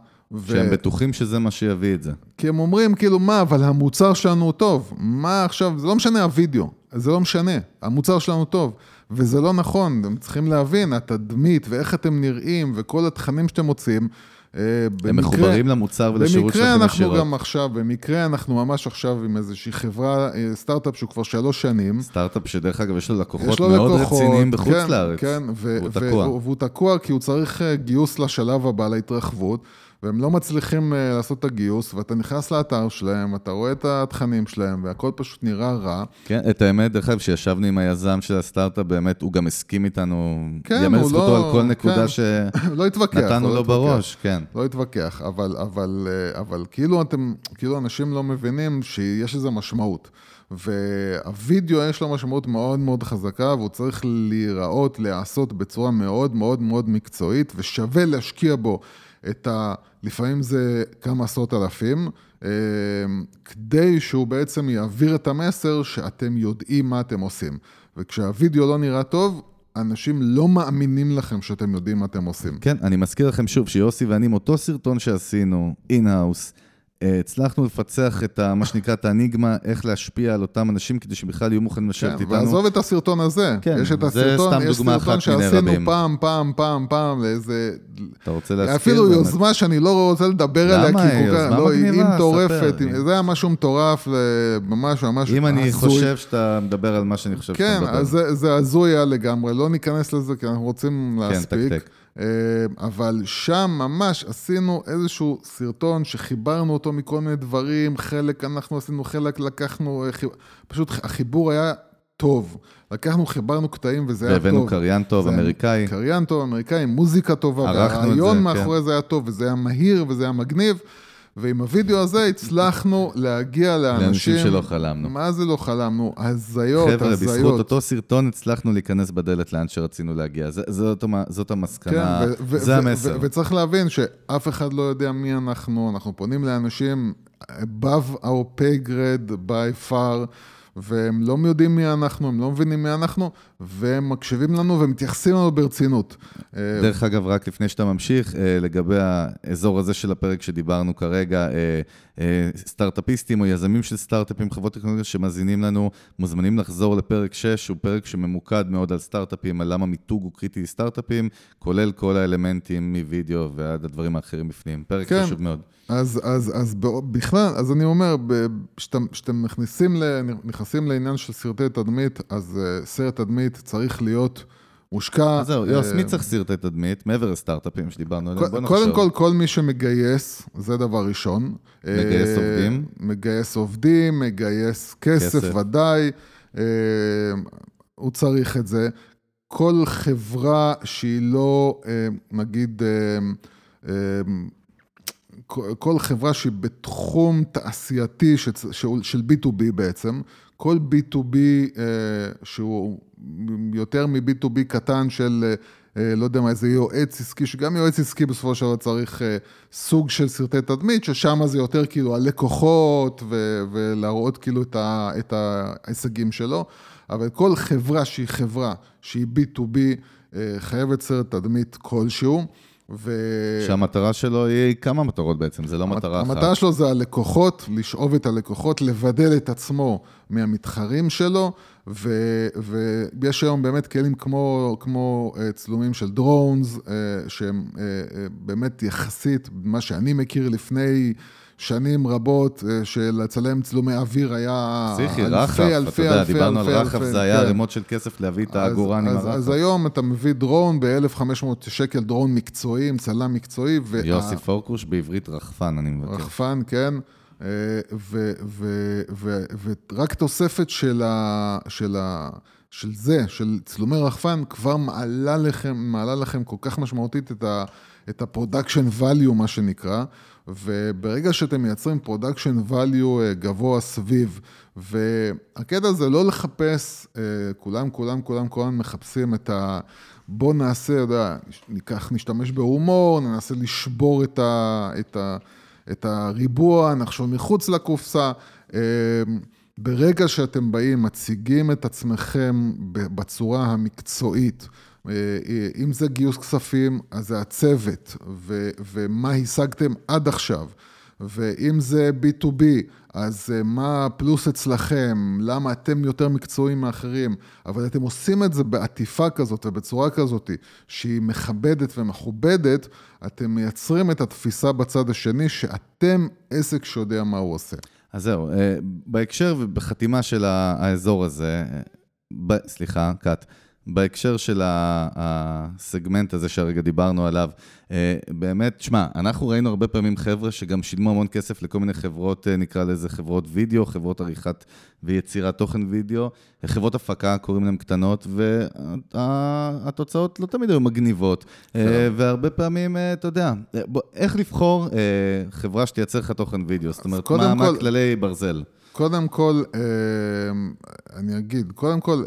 שהם ו... בטוחים שזה מה שיביא את זה. כי הם אומרים, כאילו, מה, אבל המוצר שלנו הוא טוב. מה עכשיו, זה לא משנה הווידאו, זה לא משנה, המוצר שלנו טוב. וזה לא נכון, הם צריכים להבין, התדמית ואיך אתם נראים וכל התכנים שאתם מוצאים. אה, הם מחוברים למוצר ולשירות שלכם ישירות. במקרה אנחנו גם עכשיו, במקרה אנחנו ממש עכשיו עם איזושהי חברה, אה, סטארט-אפ שהוא כבר שלוש שנים. סטארט-אפ שדרך אגב יש לו לקוחות יש לו מאוד לקוחות, רציניים בחוץ כן, לארץ. כן, והוא תקוע. והוא תקוע כי הוא צריך אה, גיוס לשלב הבא, להתרחבות. והם לא מצליחים uh, לעשות את הגיוס, ואתה נכנס לאתר שלהם, אתה רואה את התכנים שלהם, והכל פשוט נראה רע. כן, את האמת, דרך אגב, כשישבנו עם היזם של הסטארט-אפ, באמת, הוא גם הסכים איתנו, כן, יאמר זכותו לא, על כל נקודה כן, שנתנו לא לא לו התווכח, בראש, כן. לא התווכח, אבל, אבל, אה, אבל כאילו אתם, כאילו אנשים לא מבינים שיש לזה משמעות. והווידאו יש לו משמעות מאוד מאוד חזקה, והוא צריך להיראות, להיעשות בצורה מאוד מאוד מאוד מקצועית, ושווה להשקיע בו את ה... לפעמים זה כמה עשרות אלפים, אה, כדי שהוא בעצם יעביר את המסר שאתם יודעים מה אתם עושים. וכשהווידאו לא נראה טוב, אנשים לא מאמינים לכם שאתם יודעים מה אתם עושים. כן, אני מזכיר לכם שוב שיוסי ואני עם אותו סרטון שעשינו, in-house, הצלחנו לפצח את ה, מה שנקרא את האניגמה, איך להשפיע על אותם אנשים כדי שבכלל יהיו מוכנים לשבת כן, איתנו. ועזוב את הסרטון הזה. כן, יש את הסרטון. יש סרטון שעשינו פעם, פעם, פעם, פעם, לאיזה... אתה רוצה להזכיר? אפילו. יוזמה שאני לא רוצה לדבר עליה, כי היא יוזמה לא, מגניבה, היא מטורפת. זה היה משהו מטורף, ממש ממש הזוי. אם אני חושב שאתה מדבר על מה שאני חושב שאתה מדבר. כן, אז זה הזוי היה לגמרי, לא ניכנס לזה, כי אנחנו רוצים כן, להספיק. כן, תק, תק. אה, אבל שם ממש עשינו איזשהו סרטון שחיברנו אותו מכל מיני דברים, חלק אנחנו עשינו, חלק לקחנו, אה, פשוט החיבור היה טוב. לקחנו, חיברנו קטעים וזה היה טוב. והבאנו קריין טוב, אמריקאי. קריין טוב, אמריקאי, מוזיקה טובה, והרעיון כן. מאחורי כן. זה היה טוב, וזה היה מהיר וזה היה מגניב. ועם הוידאו הזה הצלחנו להגיע לאנשים... לאנשים שלא חלמנו. מה זה לא חלמנו? הזיות, הזיות. חבר'ה, בזכות אותו סרטון הצלחנו להיכנס בדלת לאן שרצינו להגיע. זאת, זאת, זאת המסקנה, כן, ו- זה ו- המסר. ו- וצריך להבין שאף אחד לא יודע מי אנחנו, אנחנו פונים לאנשים above our pay grade by far. והם לא יודעים מי אנחנו, הם לא מבינים מי אנחנו, והם מקשיבים לנו ומתייחסים לנו ברצינות. דרך אגב, רק לפני שאתה ממשיך, אה, לגבי האזור הזה של הפרק שדיברנו כרגע, אה, אה, סטארט-אפיסטים או יזמים של סטארט-אפים, חברות טכנולוגיה שמאזינים לנו, מוזמנים לחזור לפרק 6, הוא פרק שממוקד מאוד על סטארט-אפים, על למה מיתוג הוא קריטי לסטארט-אפים, כולל כל האלמנטים מווידאו ועד הדברים האחרים בפנים. פרק כן. חשוב מאוד. אז, אז, אז בכלל, אז אני אומר, כשאתם נכנסים, נכנסים לעניין של סרטי תדמית, אז uh, סרט תדמית צריך להיות מושקע. אז זהו, יוס, מי צריך סרטי תדמית, מעבר לסטארט-אפים שדיברנו עליהם? בוא נחשוב. קודם כל, כל מי שמגייס, זה דבר ראשון. מגייס uh, עובדים? מגייס עובדים, מגייס כסף. ודאי. Uh, הוא צריך את זה. כל חברה שהיא לא, נגיד, כל חברה שהיא בתחום תעשייתי של B2B בעצם, כל B2B אה, שהוא יותר מ-B2B קטן של, אה, לא יודע מה, איזה יועץ עסקי, שגם יועץ עסקי בסופו של דבר צריך אה, סוג של סרטי תדמית, ששם זה יותר כאילו הלקוחות ו- ולהראות כאילו את, ה- את ההישגים שלו, אבל כל חברה שהיא חברה שהיא B2B חייבת סרט תדמית כלשהו. ו... שהמטרה שלו היא כמה מטרות בעצם, זה לא המת... מטרה אחת. המטרה שלו זה הלקוחות, לשאוב את הלקוחות, לבדל את עצמו מהמתחרים שלו, ו... ויש היום באמת כלים כמו, כמו אה, צלומים של דרונס, אה, שהם אה, באמת יחסית, מה שאני מכיר לפני... שנים רבות אה, של לצלם צילומי אוויר היה פסיכי, אלפי, רחף, אלפי, אלפי, אתה יודע, אלפי, דיברנו אלפי, על רחף, זה היה כן. ערימות של כסף להביא את העגורן עם הרחף. אז היום אתה מביא דרון ב-1,500 שקל, דרון מקצועי, עם צלם מקצועי. יוסי פורקוש בעברית רחפן, אני מבקש. רחפן, כן. אה, ורק תוספת של, ה, של, ה, של זה, של צילומי רחפן, כבר מעלה לכם, מעלה לכם כל כך משמעותית את ה... את ה-production value, מה שנקרא, וברגע שאתם מייצרים production value אה, גבוה סביב, והקטע זה לא לחפש, אה, כולם, כולם, כולם, כולם מחפשים את ה... בוא נעשה, יודע, ניקח, נשתמש בהומור, ננסה לשבור את, ה, את, ה, את הריבוע, נחשוב מחוץ לקופסה. אה, ברגע שאתם באים, מציגים את עצמכם בצורה המקצועית, אם זה גיוס כספים, אז זה הצוות, ו, ומה השגתם עד עכשיו. ואם זה B2B, אז אה, מה הפלוס אצלכם, למה אתם יותר מקצועיים מאחרים, אבל אתם עושים את זה בעטיפה כזאת ובצורה כזאת שהיא מכבדת ומכובדת, אתם מייצרים את התפיסה בצד השני שאתם עסק שיודע מה הוא עושה. אז זהו, אה, בהקשר ובחתימה של האזור הזה, ב, סליחה, קאט. בהקשר של הסגמנט הזה שהרגע דיברנו עליו, אה, באמת, שמע, אנחנו ראינו הרבה פעמים חבר'ה שגם שילמו המון כסף לכל מיני חברות, אה, נקרא לזה חברות וידאו, חברות עריכת ויצירת תוכן וידאו, חברות הפקה, קוראים להן קטנות, והתוצאות לא תמיד היו מגניבות. אה, והרבה פעמים, אתה יודע, איך לבחור חברה שתייצר לך תוכן וידאו? זאת אומרת, מה כללי ברזל? קודם כל, אני אגיד, קודם כל,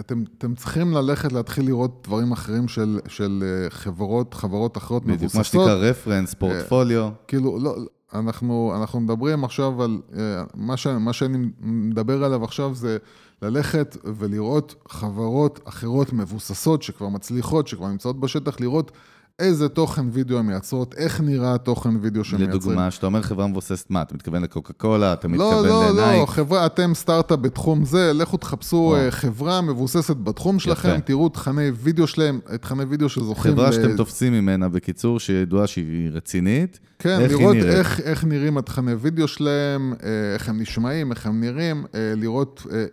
אתם, אתם צריכים ללכת להתחיל לראות דברים אחרים של, של אה, חברות, חברות אחרות מבוססות. בדיוק, מה שנקרא רפרנס, פורטפוליו. כאילו, לא, אנחנו, אנחנו מדברים עכשיו על, אה, מה, ש, מה שאני מדבר עליו עכשיו זה ללכת ולראות חברות אחרות מבוססות, שכבר מצליחות, שכבר נמצאות בשטח, לראות איזה תוכן וידאו הן מייצרות, איך נראה התוכן וידאו שהן מייצרים. לדוגמה, כשאתה אומר חברה מבוססת מה? אתה מתכוון לקוקה קולה? אתה לא, מתכוון לא, לנייק? לא, לא, חברה, אתם סטארט-אפ בתחום זה, לכו תחפשו או. חברה מבוססת בתחום שלכם. תראו תכני וידאו שלהם, תכני וידאו שזוכים... חברה. שאתם תופסים ממנה, בקיצור, שידועה שהיא רצינית. כן, איך לראות איך, איך נראים התכני וידאו שלהם, אה, איך הם נשמעים, איך הם נראים, אה, לראות אה,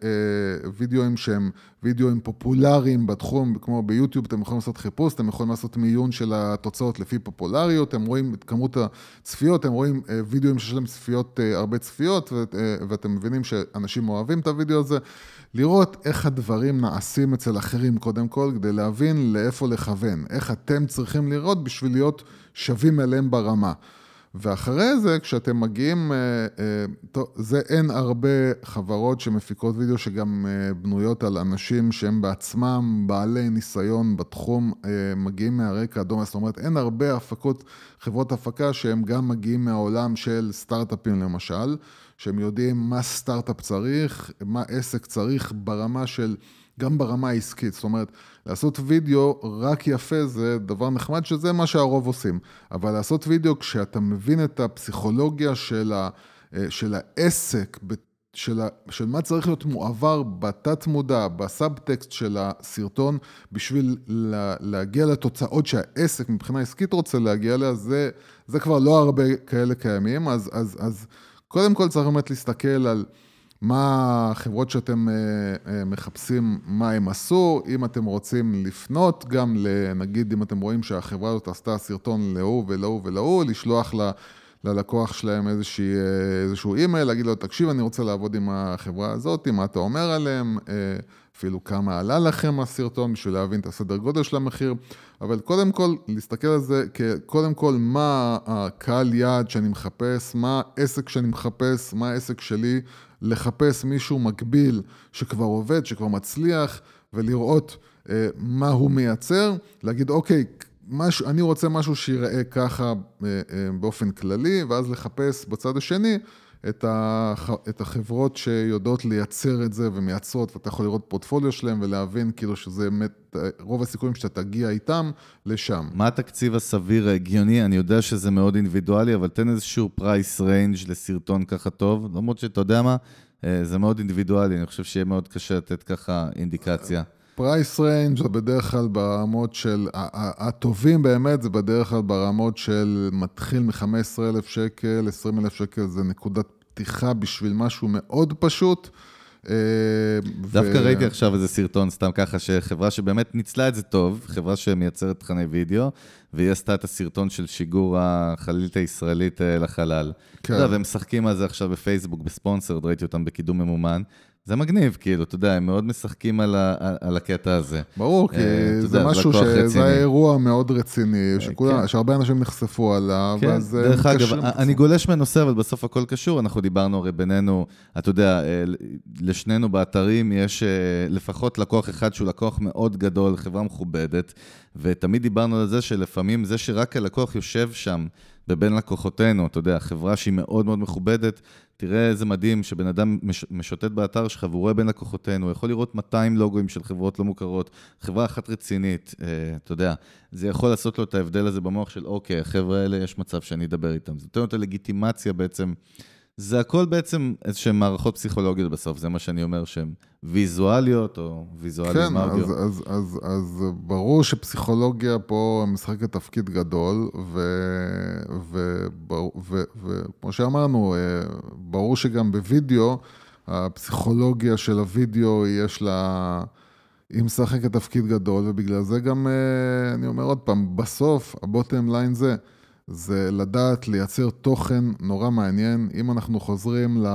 וידאוים שהם וידאוים פופולריים בתחום, כמו ביוטיוב, אתם יכולים לעשות חיפוש, אתם יכולים לעשות מיון של התוצאות לפי פופולריות, אתם רואים את כמות הצפיות, אתם רואים וידאוים שיש להם צפיות, הרבה צפיות, ואתם מבינים שאנשים אוהבים את הוידאו הזה. לראות איך הדברים נעשים אצל אחרים קודם כל, כדי להבין לאיפה לכוון, איך אתם צריכים לראות בשביל להיות שווים אליהם ברמה. ואחרי זה, כשאתם מגיעים, אה, אה, זה אין הרבה חברות שמפיקות וידאו שגם אה, בנויות על אנשים שהם בעצמם בעלי ניסיון בתחום, מגיעים מהרקע הדומה, זאת אומרת, אין הרבה הפקות, חברות הפקה שהם גם מגיעים מהעולם של סטארט-אפים למשל, שהם יודעים מה סטארט-אפ צריך, מה עסק צריך ברמה של... גם ברמה העסקית, זאת אומרת, לעשות וידאו רק יפה זה דבר נחמד, שזה מה שהרוב עושים. אבל לעשות וידאו כשאתה מבין את הפסיכולוגיה של, ה, אה, של העסק, של, ה, של מה צריך להיות מועבר בתת מודע, בסאבטקסט של הסרטון, בשביל לה, להגיע לתוצאות שהעסק מבחינה עסקית רוצה להגיע אליה, זה, זה כבר לא הרבה כאלה קיימים, אז, אז, אז קודם כל צריך באמת להסתכל על... מה החברות שאתם אה, אה, מחפשים, מה הם עשו, אם אתם רוצים לפנות גם, נגיד אם אתם רואים שהחברה הזאת עשתה סרטון להוא ולהוא ולהוא, לשלוח ל... ללקוח שלהם איזושהי, אה, איזשהו אימייל, להגיד לו, תקשיב, אני רוצה לעבוד עם החברה הזאת, מה אתה אומר עליהם, אפילו כמה עלה לכם הסרטון, בשביל להבין את הסדר גודל של המחיר, אבל קודם כל, להסתכל על זה כקודם כל, מה הקהל יעד שאני מחפש, מה העסק שאני מחפש, מה העסק שלי, לחפש מישהו מקביל שכבר עובד, שכבר מצליח, ולראות אה, מה הוא מייצר, להגיד, אוקיי, משהו, אני רוצה משהו שיראה ככה אה, אה, באופן כללי, ואז לחפש בצד השני את, הח... את החברות שיודעות לייצר את זה ומייצרות, ואתה יכול לראות פורטפוליו שלהם ולהבין כאילו שזה באמת, רוב הסיכויים שאתה תגיע איתם לשם. מה התקציב הסביר ההגיוני? אני יודע שזה מאוד אינדיבידואלי, אבל תן איזשהו price range לסרטון ככה טוב, למרות שאתה יודע מה, אה, זה מאוד אינדיבידואלי, אני חושב שיהיה מאוד קשה לתת ככה אינדיקציה. price range זה בדרך כלל ברמות של, הטובים באמת זה בדרך כלל ברמות של מתחיל מ-15,000 שקל, 20,000 שקל זה נקודת פתיחה בשביל משהו מאוד פשוט. אה, דווקא ו... ראיתי עכשיו איזה סרטון, סתם ככה, שחברה שבאמת ניצלה את זה טוב, חברה שמייצרת תכני וידאו, והיא עשתה את הסרטון של שיגור החללית הישראלית אה, לחלל. כן. והם משחקים על זה עכשיו בפייסבוק, בספונסרד, ראיתי אותם בקידום ממומן. זה מגניב, כאילו, אתה יודע, הם מאוד משחקים על, ה, על הקטע הזה. ברור, כי uh, זה יודע, משהו שזה אירוע מאוד רציני, uh, שכולם, כן. שהרבה אנשים נחשפו עליו, כן. אז... דרך אגב, אני גולש מהנושא, אבל בסוף הכל קשור, אנחנו דיברנו הרי בינינו, אתה יודע, לשנינו באתרים יש לפחות לקוח אחד שהוא לקוח מאוד גדול, חברה מכובדת, ותמיד דיברנו על זה שלפעמים זה שרק הלקוח יושב שם, ובין לקוחותינו, אתה יודע, חברה שהיא מאוד מאוד מכובדת, תראה איזה מדהים שבן אדם מש, משוטט באתר שלך והוא רואה בין לקוחותינו, הוא יכול לראות 200 לוגוים של חברות לא מוכרות, חברה אחת רצינית, אה, אתה יודע, זה יכול לעשות לו את ההבדל הזה במוח של, אוקיי, החבר'ה האלה, יש מצב שאני אדבר איתם. זה נותן לו את הלגיטימציה בעצם. זה הכל בעצם איזשהן מערכות פסיכולוגיות בסוף, זה מה שאני אומר, שהן ויזואליות או ויזואליות כן, אז, אז, אז, אז ברור שפסיכולוגיה פה משחקת תפקיד גדול, וכמו שאמרנו, אה, ברור שגם בווידאו, הפסיכולוגיה של הווידאו יש לה... היא משחקת תפקיד גדול, ובגלל זה גם, אה, אני אומר עוד פעם, בסוף, הבוטם ליין זה, זה לדעת לייצר תוכן נורא מעניין. אם אנחנו חוזרים ל...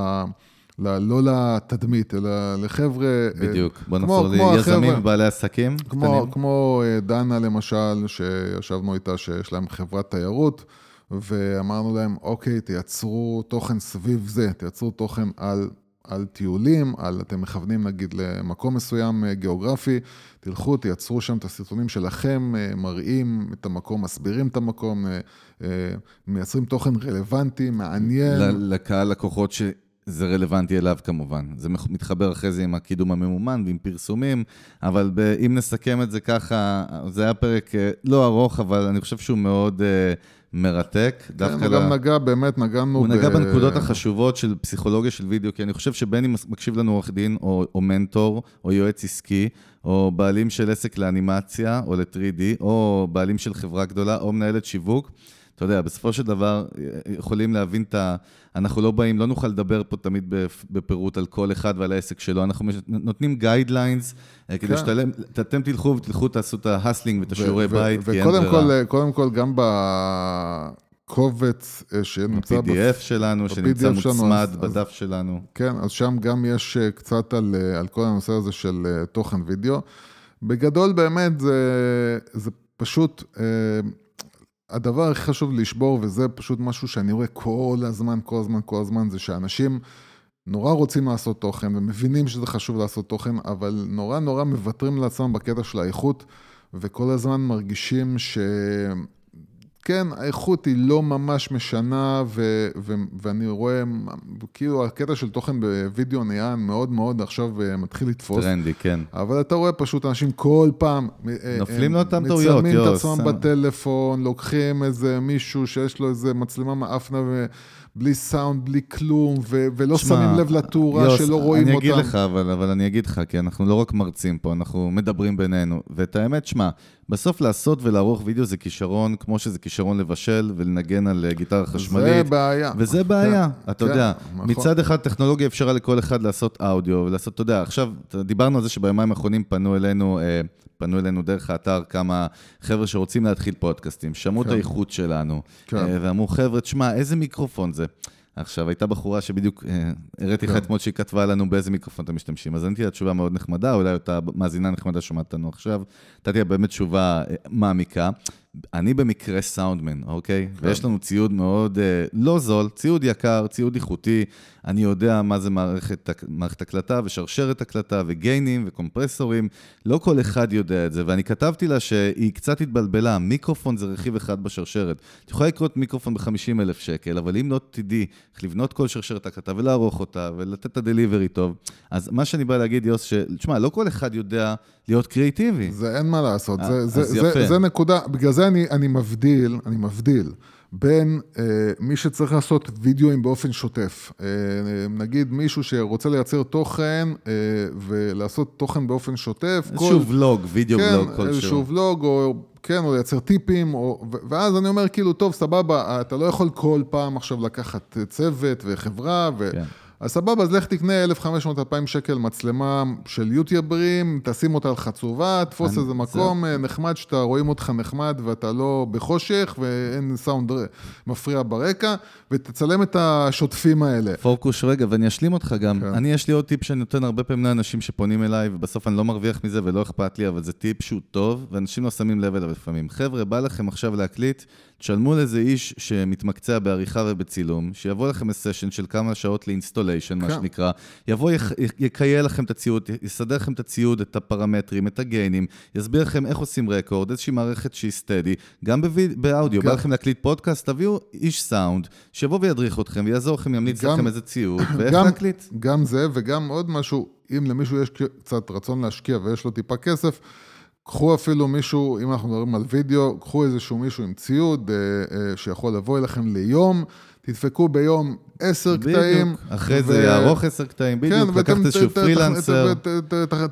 ל... לא לתדמית, אלא לחבר'ה... אה, בדיוק, בוא נחזור ליזמים ובעלי עסקים כמו, קטנים. כמו אה, דנה למשל, שישבנו איתה, שיש להם חברת תיירות, ואמרנו להם, אוקיי, תייצרו תוכן סביב זה, תייצרו תוכן על על טיולים, על אתם מכוונים נגיד למקום מסוים אה, גיאוגרפי, תלכו, תייצרו שם את הסרטונים שלכם, אה, מראים את המקום, מסבירים את המקום, אה, מייצרים תוכן רלוונטי, מעניין. לקהל לקוחות שזה רלוונטי אליו כמובן. זה מתחבר אחרי זה עם הקידום הממומן ועם פרסומים, אבל אם נסכם את זה ככה, זה היה פרק לא ארוך, אבל אני חושב שהוא מאוד... מרתק. כן, הוא גם נגע, באמת, נגענו הוא. נגע בנקודות החשובות של פסיכולוגיה של וידאו, כי אני חושב שבין אם מקשיב לנו עורך דין, או מנטור, או יועץ עסקי, או בעלים של עסק לאנימציה, או ל-3D, או בעלים של חברה גדולה, או מנהלת שיווק, אתה יודע, בסופו של דבר יכולים להבין את ה... אנחנו לא באים, לא נוכל לדבר פה תמיד בפירוט על כל אחד ועל העסק שלו, אנחנו נותנים guidelines, אה, כדי כן. שאתם תלכו ותלכו, תעשו את ה hustling ואת השיעורי בית, כי אין ברירה. וקודם כל, גם בקובץ אה, שנמצא... ב-PDF שלנו, שנמצא מוצמד בדף שלנו. כן, אז שם גם יש אה, קצת על, על כל הנושא הזה של תוכן וידאו. בגדול, באמת, זה, זה פשוט... הדבר הכי חשוב לשבור, וזה פשוט משהו שאני רואה כל הזמן, כל הזמן, כל הזמן, זה שאנשים נורא רוצים לעשות תוכן ומבינים שזה חשוב לעשות תוכן, אבל נורא נורא מוותרים לעצמם בקטע של האיכות, וכל הזמן מרגישים ש... כן, האיכות היא לא ממש משנה, ו- ו- ואני רואה, כאילו הקטע של תוכן בווידאו נהיה מאוד מאוד עכשיו אה, מתחיל לתפוס. טרנדי, כן. אבל אתה רואה פשוט אנשים כל פעם, אה, נופלים לאותם טעויות. מצלמים את עצמם בטלפון, לוקחים איזה מישהו שיש לו איזה מצלמה מאפנה ו... בלי סאונד, בלי כלום, ו- ולא שמה, שמים לב לתאורה יוס, שלא רואים אותם. אני אגיד לך, אבל, אבל אני אגיד לך, כי אנחנו לא רק מרצים פה, אנחנו מדברים בינינו. ואת האמת, שמע, בסוף לעשות ולערוך וידאו זה כישרון, כמו שזה כישרון לבשל ולנגן על אה, גיטרה חשמלית. זה בעיה. וזה בעיה, כן, אתה כן, יודע. נכון. מצד אחד, טכנולוגיה אפשרה לכל אחד לעשות אודיו ולעשות, אתה יודע, עכשיו, דיברנו על זה שביומיים האחרונים פנו אלינו... אה, פנו אלינו דרך האתר כמה חבר'ה שרוצים להתחיל פודקאסטים, שמעו כן. את האיכות שלנו, כן. אה, ואמרו, חבר'ה, תשמע, איזה מיקרופון זה? עכשיו, הייתה בחורה שבדיוק אה, הראיתי לך כן. אתמול שהיא כתבה לנו באיזה מיקרופון אתם משתמשים, אז עניתי לה תשובה מאוד נחמדה, אולי אותה מאזינה נחמדה שומעת אותנו עכשיו, נתתי לה באמת תשובה אה, מעמיקה. אני במקרה סאונדמן, אוקיי? כן. ויש לנו ציוד מאוד אה, לא זול, ציוד יקר, ציוד איכותי. אני יודע מה זה מערכת, מערכת הקלטה ושרשרת הקלטה וגיינים וקומפרסורים. לא כל אחד יודע את זה, ואני כתבתי לה שהיא קצת התבלבלה, מיקרופון זה רכיב אחד בשרשרת. את יכולה לקרות מיקרופון ב-50 אלף שקל, אבל אם לא תדעי איך לבנות כל שרשרת הקלטה ולערוך אותה ולתת את הדליברי טוב, אז מה שאני בא להגיד, יוס, שתשמע, לא כל אחד יודע להיות קריאיטיבי. זה אין מה לעשות, זה, זה, זה, זה נקודה, בגלל זה אני, אני מבדיל, אני מבדיל. בין אה, מי שצריך לעשות וידאוים באופן שוטף. אה, נגיד מישהו שרוצה לייצר תוכן אה, ולעשות תוכן באופן שוטף. איזשהו כל, ולוג, וידאו כן, ולוג כלשהו. איזשהו ולוג, או כן, או לייצר טיפים, או, ואז אני אומר כאילו, טוב, סבבה, אתה לא יכול כל פעם עכשיו לקחת צוות וחברה, ו... כן. אז סבבה, אז לך תקנה 1,500-2,000 שקל מצלמה של יוטיוברים, תשים אותה על חצובה, תתפוס איזה מקום זה... אה, נחמד שאתה רואים אותך נחמד ואתה לא בחושך ואין סאונד מפריע ברקע, ותצלם את השוטים האלה. פוקוס רגע, ואני אשלים אותך גם. כן. אני, יש לי עוד טיפ שאני נותן הרבה פעמים לאנשים שפונים אליי, ובסוף אני לא מרוויח מזה ולא אכפת לי, אבל זה טיפ שהוא טוב, ואנשים לא שמים לב אליו לפעמים. חבר'ה, בא לכם עכשיו להקליט, תשלמו לאיזה איש שמתמקצע בעריכה ובצילום, שיבוא לכם לסשן של כמה שעות ל installation, מה כן. שנקרא, יבוא, יכ- יקייל לכם את הציוד, יסדר לכם את הציוד, את הפרמטרים, את הגיינים, יסביר לכם איך עושים רקורד, איזושהי מערכת שהיא סטדי, גם. באודיו, כן. בא לכם להקליט פודקאסט, תביאו איש סאונד, שיבוא וידריך אתכם, ויעזור לכם, ימליץ גם- לכם איזה ציוד, ואיך גם, להקליט. גם זה וגם עוד משהו, אם למישהו יש קצת רצון להשקיע ויש לו טיפה כסף, קחו אפילו מישהו, אם אנחנו מדברים על וידאו, קחו איזשהו מישהו עם ציוד אה, אה, שיכול לבוא אליכם ליום, תדפקו ביום עשר קטעים. בדיוק, אחרי ו- זה יערוך עשר קטעים, בדיוק, כן, לקחת איזשהו פרילנסר.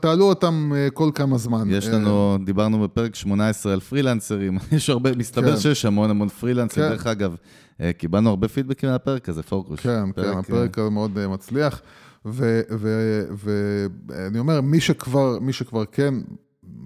תעלו אותם אה, כל כמה זמן. יש אה, לנו, דיברנו בפרק 18 על פרילנסרים, יש הרבה, מסתבר כן. שיש המון המון פרילנסרים. כן. דרך אגב, אה, קיבלנו הרבה פידבקים מהפרק הזה, פורקוש. כן, כן, פרק, הפרק הזה מאוד אה, מצליח. ואני אומר, מי שכבר, מי שכבר כן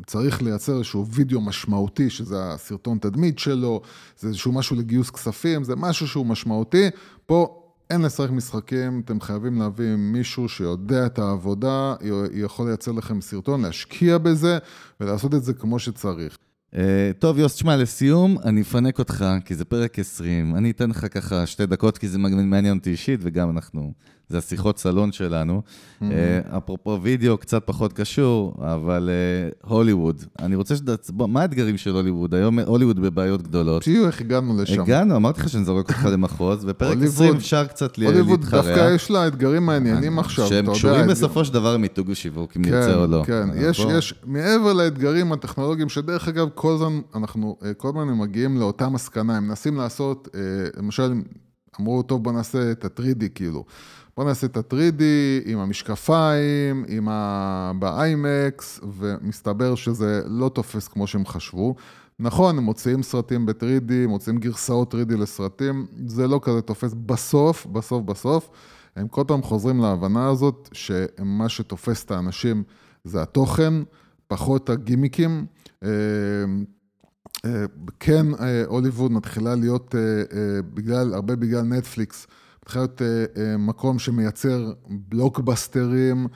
צריך לייצר איזשהו וידאו משמעותי, שזה הסרטון תדמית שלו, זה איזשהו משהו לגיוס כספים, זה משהו שהוא משמעותי. פה אין לשחק משחקים, אתם חייבים להביא מישהו שיודע את העבודה, יכול לייצר לכם סרטון, להשקיע בזה ולעשות את זה כמו שצריך. אה, טוב, יוס, תשמע, לסיום, אני אפנק אותך, כי זה פרק 20. אני אתן לך ככה שתי דקות, כי זה מעניין אותי אישית, וגם אנחנו, זה השיחות סלון שלנו. אה, אפרופו וידאו, קצת פחות קשור, אבל אה, הוליווד. אני רוצה בוא, מה האתגרים של הוליווד? היום הוליווד בבעיות גדולות. תראו איך הגענו לשם. הגענו, אמרתי לך שאני זורק אותך למחוז, בפרק הוליווד- 20 אפשר קצת ל- הוליווד להתחרע. דווקא יש לה אתגרים מעניינים עכשיו, אתה יודע. שהם קשורים בסופו של דבר מיתוג ושיווק, אם כן, נרצה או לא. כן, אז יש, מעבר לאתגרים הטכנולוגיים, שדרך אגב, כל הזמן אנחנו, אה, כל הזמן מגיעים לאותה מסקנה, הם מנסים לעשות, אה, למשל, אמרו, טוב, בוא נעשה את ה-3D, כאילו. בוא נעשה את ה-3D עם המשקפיים, עם ה... ב-IMAX, ומסתבר שזה לא תופס כמו שהם חשבו. נכון, הם מוציאים סרטים ב-3D, מוציאים גרסאות 3D לסרטים, זה לא כזה תופס. בסוף, בסוף, בסוף, הם כל פעם חוזרים להבנה הזאת, שמה שתופס את האנשים זה התוכן, פחות הגימיקים. אה, אה, כן, אה, הוליווד מתחילה להיות, בגלל, הרבה בגלל נטפליקס, מתחילה להיות אה, אה, מקום שמייצר בלוקבאסטרים.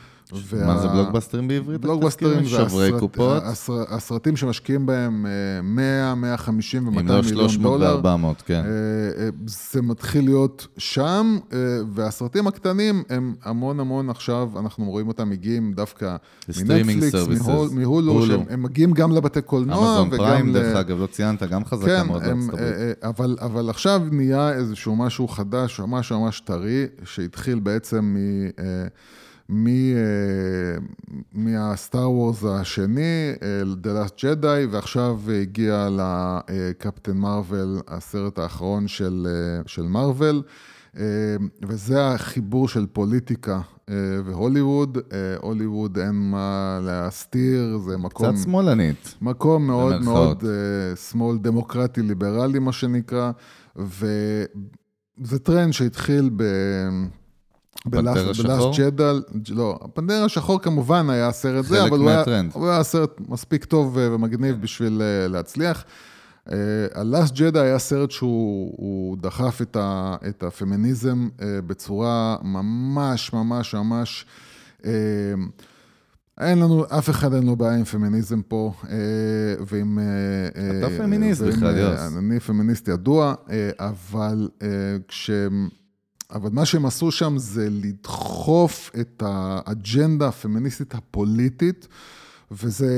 מה זה בלוקבאסטרים בעברית? בלוקבאסטרים זה שוברי קופות? הסר, הסרטים שמשקיעים בהם אה, 100, 150 ו-200 אם לא מיליון 300 דולר. ו-400, כן. אה, אה, זה מתחיל להיות שם, אה, והסרטים הקטנים הם המון המון עכשיו, אנחנו רואים אותם מגיעים דווקא מנטפליקס, מהולו, הם מגיעים גם לבתי קולנוע אמזון וגם פריים, ל... דרך אגב, לא ציינת, גם חזקה כן, מאוד בארצות הברית. אבל, אבל עכשיו נהיה איזשהו משהו חדש, ממש ממש טרי, שהתחיל בעצם מ... אה, מהסטאר וורס השני, The Last Jedi, ועכשיו הגיע לקפטן מרוויל, הסרט האחרון של, אה, של מרוויל, אה, וזה החיבור של פוליטיקה והוליווד. הוליווד אין מה להסתיר, זה מקום... קצת שמאלנית. מקום מאוד במרכאות. מאוד שמאל דמוקרטי ליברלי, מה שנקרא, וזה טרנד שהתחיל ב... פנתר השחור? בלאסט ג'דל, לא, הפנתר השחור כמובן היה הסרט זה, אבל הוא היה. הוא היה סרט מספיק טוב אה, ומגניב בשביל אה, להצליח. ה Last Jedi היה סרט שהוא הוא דחף את, ה, את הפמיניזם אה, בצורה ממש ממש ממש... אה, אין לנו, אף אחד אין לו בעיה עם פמיניזם פה, אה, ועם... אה, אתה אה, פמיניסט בכלל, אה, יוס. אני פמיניסט ידוע, אה, אבל אה, כשהם... אבל מה שהם עשו שם זה לדחוף את האג'נדה הפמיניסטית הפוליטית, וזה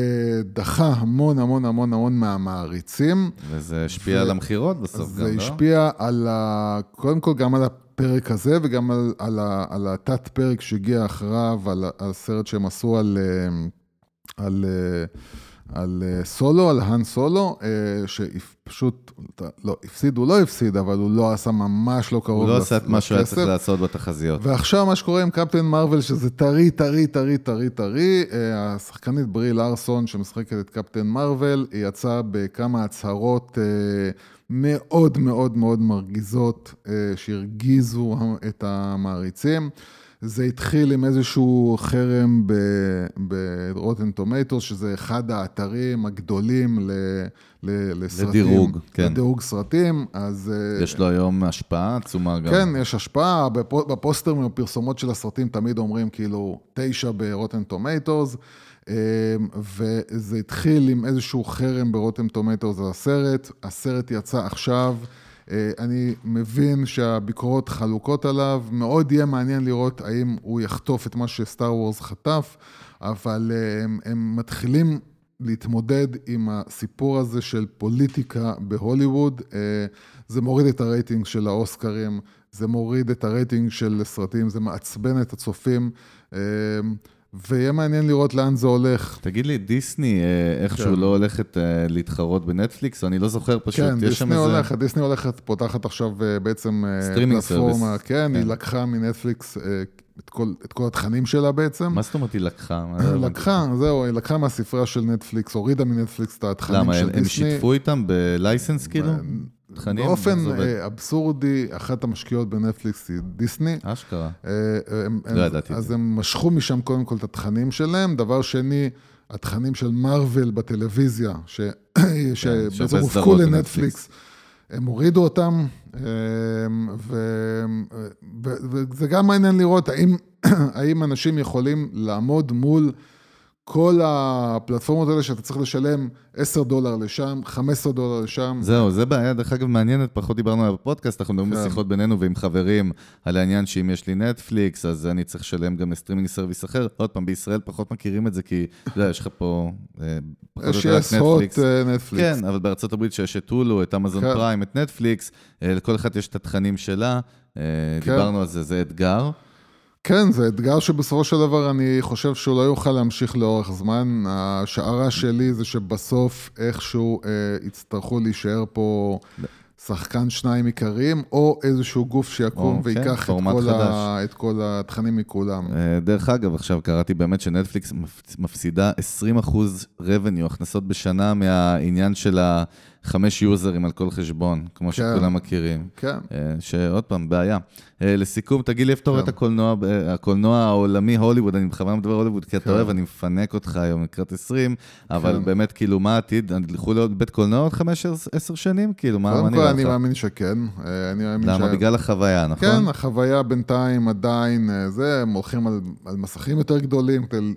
דחה המון המון המון המון מהמעריצים. וזה השפיע על המכירות בסוף זה גם, לא? השפיע על ה... קודם כל גם על הפרק הזה וגם על, על, ה... על התת פרק שהגיע אחריו, על, על הסרט שהם עשו על, אה, על, אה, על אה, סולו, על האן סולו, אה, שפשוט, לא, הפסיד, הוא לא הפסיד, אבל הוא לא עשה ממש לא קרוב הוא לא עשה את מה שהוא היה לכסף. צריך לעשות בתחזיות. ועכשיו מה שקורה עם קפטן מרוויל, שזה טרי, טרי, טרי, טרי, טרי, אה, השחקנית ברי לארסון, שמשחקת את קפטן מרוויל, היא יצאה בכמה הצהרות מאוד מאוד מאוד מרגיזות, שהרגיזו את המעריצים. זה התחיל עם איזשהו חרם ברוטן טומטוס, שזה אחד האתרים הגדולים ל, ל, לסרטים. לדירוג, כן. לדירוג סרטים, אז... אה, יש לו היום השפעה עצומה גם. כן, יש השפעה. בפוסטרים ובפרסומות של הסרטים תמיד אומרים כאילו תשע ברוטן טומטוס. אמ, וזה התחיל עם איזשהו חרם ב Rotten Tomatoes על הסרט, הסרט יצא עכשיו, אה, אני מבין שהביקורות חלוקות עליו, מאוד יהיה מעניין לראות האם הוא יחטוף את מה שסטאר וורס חטף, אבל אה, הם, הם מתחילים להתמודד עם הסיפור הזה של פוליטיקה בהוליווד, אה, זה מוריד את הרייטינג של האוסקרים, זה מוריד את הרייטינג של סרטים, זה מעצבן את הצופים. ויהיה מעניין לראות לאן זה הולך. תגיד לי, דיסני אה, איכשהו כן. לא הולכת אה, להתחרות בנטפליקס? אני לא זוכר פשוט, כן, יש שם איזה... כן, דיסני הולכת, דיסני הולכת, פותחת עכשיו אה, בעצם פלטפורמה, כן, כן, היא לקחה מנטפליקס את כל, את כל התכנים שלה בעצם. מה זאת אומרת היא לקחה? לקחה, זהו, היא לקחה מהספרייה של נטפליקס, הורידה מנטפליקס את התכנים למה, של דיסני. למה, הם שיתפו איתם ב license כאילו? תכנים? באופן אה, אבסורדי, אחת המשקיעות בנטפליקס היא דיסני. אשכרה. אה, הם, לא ידעתי את זה. אז הם משכו משם קודם כל את התכנים שלהם. דבר שני, התכנים של מארוול בטלוויזיה, ש... כן, שבעצם הופקו לנטפליקס. הם הורידו אותם, אה, וזה גם מעניין לראות האם, האם אנשים יכולים לעמוד מול כל הפלטפורמות האלה שאתה צריך לשלם 10 דולר לשם, 15 דולר לשם. זהו, זה בעיה, דרך אגב, מעניינת, פחות דיברנו עליה בפודקאסט, אנחנו מדברים כן. בשיחות בינינו ועם חברים על העניין שאם יש לי נטפליקס, אז אני צריך לשלם גם ל streaming service אחר. עוד פעם, בישראל פחות מכירים את זה, כי, אתה יודע, יש לך פה... אה, יש עשרות נטפליקס. כן, אבל בארצות הברית שיש את הולו, את אמזון כן. Prime, את נטפליקס, אה, לכל אחד יש את התכנים שלה. אה, כן. דיברנו על זה, זה אתגר. כן, זה אתגר שבסופו של דבר אני חושב שהוא לא יוכל להמשיך לאורך זמן. השערה שלי זה שבסוף איכשהו אה, יצטרכו להישאר פה שחקן שניים עיקריים, או איזשהו גוף שיקום או, ויקח כן, את, כל ה, את כל התכנים מכולם. אה, דרך אגב, עכשיו קראתי באמת שנטפליקס מפסידה 20% revenue, הכנסות בשנה מהעניין של ה... חמש יוזרים על כל חשבון, כמו כן. שכולם מכירים. כן. אה, שעוד פעם, בעיה. אה, לסיכום, תגיד לי איפה אתה רואה את כן. הקולנוע, אה, הקולנוע העולמי, הוליווד, אני בכוונה מדבר הוליווד, כי אתה כן. אוהב, אני מפנק אותך היום לקראת 20, אבל כן. באמת, כאילו, מה העתיד? ילכו לעוד בית קולנוע עוד 5-10 שנים? כאילו, מה נראה לך? קודם כל, אני מאמין שכן. למה? בגלל החוויה, נכון? כן, החוויה בינתיים עדיין, זה, הם הולכים על מסכים יותר גדולים כדי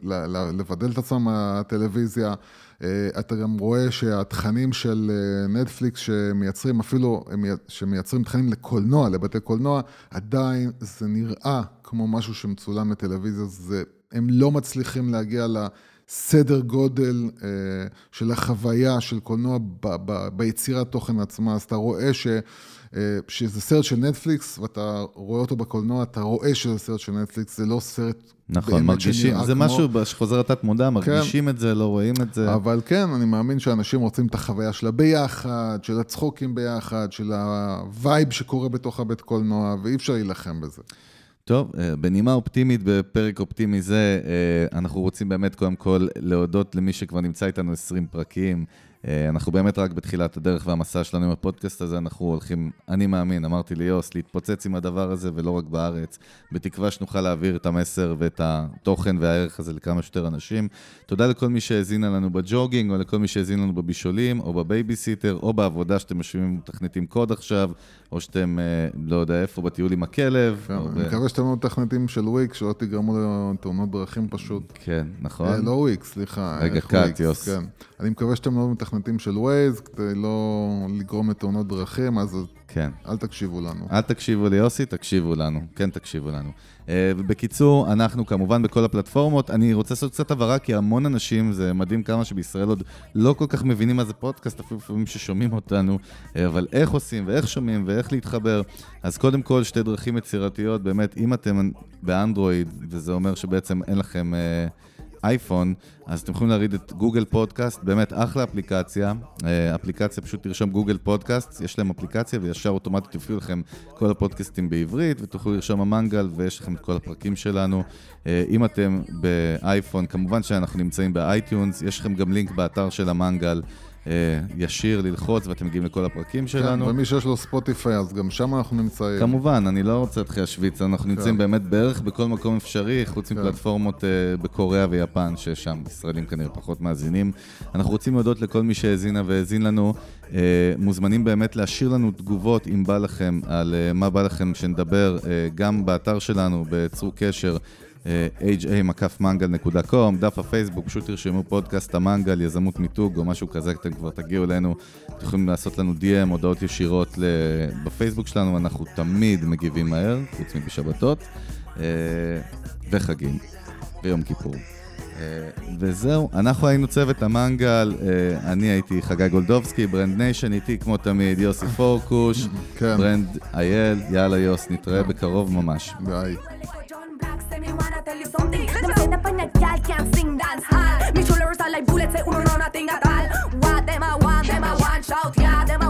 לבדל את עצמם מהטלוויזיה. אה, אתה גם רואה שהתכנים של נטפליקס אה, שמייצרים, אפילו שמייצרים תכנים לקולנוע, לבתי קולנוע, עדיין זה נראה כמו משהו שמצולם לטלוויזיה, זה, הם לא מצליחים להגיע לסדר גודל אה, של החוויה של קולנוע ב, ב, ביצירת תוכן עצמה, אז אתה רואה ש... שזה סרט של נטפליקס, ואתה רואה אותו בקולנוע, אתה רואה שזה סרט של נטפליקס, זה לא סרט נכון, מרגישים, זה כמו... משהו שחוזר לתת מודע, מרגישים כן. את זה, לא רואים את זה. אבל כן, אני מאמין שאנשים רוצים את החוויה של הביחד, של הצחוקים ביחד, של ה vibe שקורה בתוך הבית קולנוע, ואי אפשר להילחם בזה. טוב, אה, בנימה אופטימית, בפרק אופטימי זה, אה, אנחנו רוצים באמת קודם כל להודות למי שכבר נמצא איתנו 20 פרקים. אה, אנחנו באמת רק בתחילת הדרך והמסע שלנו עם הפודקאסט הזה, אנחנו הולכים, אני מאמין, אמרתי ליוס, להתפוצץ עם הדבר הזה ולא רק בארץ, בתקווה שנוכל להעביר את המסר ואת התוכן והערך הזה לכמה שיותר אנשים. תודה לכל מי שהאזינה לנו בג'וגינג, או לכל מי שהאזין לנו בבישולים, או בבייביסיטר, או בעבודה שאתם יושבים ומתכנתים קוד עכשיו, או שאתם, לא יודע איפה, בטיול עם הכלב. כן, אני. מקווה שאתם לא מתכנתים של וויק, שלא תגרמו לתאונות דרכים פשוט. כן, נכון. אה, לא וויק, סליחה. רגע, קאט, יוס. כן. אני מקווה שאתם לא מתכנתים של ווייז, כדי לא לגרום לתאונות דרכים, אז כן. אל תקשיבו לנו. אל תקשיבו ליוסי, תקשיבו לנו. כן, תקשיבו לנו. אה, ובקיצור, אנחנו כמובן בכל הפלטפורמות. אני רוצה לעשות קצת הבהרה, כי המון אנשים, זה מדהים כמה שבישראל עוד לא כל כך מבינים מה זה פודקאסט, אפילו לפעמים ששומעים אותנו, אה, אבל איך עושים ואיך שומעים ואיך להתחבר. אז קודם כל, שתי דרכים יצירתיות, באמת, אם אתם באנדרואיד, וזה אומר שבעצם אין לכם... אה, אייפון, אז אתם יכולים להריד את גוגל פודקאסט, באמת אחלה אפליקציה. אה, אפליקציה, פשוט תרשום גוגל פודקאסט, יש להם אפליקציה וישר אוטומטית יופיעו לכם כל הפודקאסטים בעברית, ותוכלו לרשום המנגל ויש לכם את כל הפרקים שלנו. אה, אם אתם באייפון, כמובן שאנחנו נמצאים באייטיונס, יש לכם גם לינק באתר של המנגל. אה, ישיר ללחוץ ואתם מגיעים לכל הפרקים כן, שלנו. ומי שיש לו ספוטיפיי, אז גם שם אנחנו נמצאים. כמובן, אני לא רוצה להתחיל להשוויץ, אנחנו נמצאים באמת בערך בכל מקום אפשרי, חוץ כן. מפלטפורמות אה, בקוריאה ויפן, ששם ישראלים כנראה פחות מאזינים. אנחנו רוצים להודות לכל מי שהאזינה והאזין לנו. אה, מוזמנים באמת להשאיר לנו תגובות, אם בא לכם, על אה, מה בא לכם שנדבר, אה, גם באתר שלנו, בצרו קשר. ha-mangal.com, דף הפייסבוק, פשוט תרשמו פודקאסט המנגל, יזמות מיתוג או משהו כזה, אתם כבר תגיעו אלינו, אתם יכולים לעשות לנו DM, הודעות ישירות. בפייסבוק שלנו, אנחנו תמיד מגיבים מהר, חוץ מבשבתות, אה, וחגים, ויום כיפור. אה, וזהו, אנחנו היינו צוות המנגל, אה, אני הייתי חגי גולדובסקי, Brand Nation איתי כמו תמיד, יוסי פורקוש, כן. Brand אייל, יאללה יוס, נתראה בקרוב ממש. ביי. I'm wanna tell you something. Them say them find can't sing, dance hall. Me show are like bullets, say uno no nothing at. What them I want, them I want, shout yeah, them a.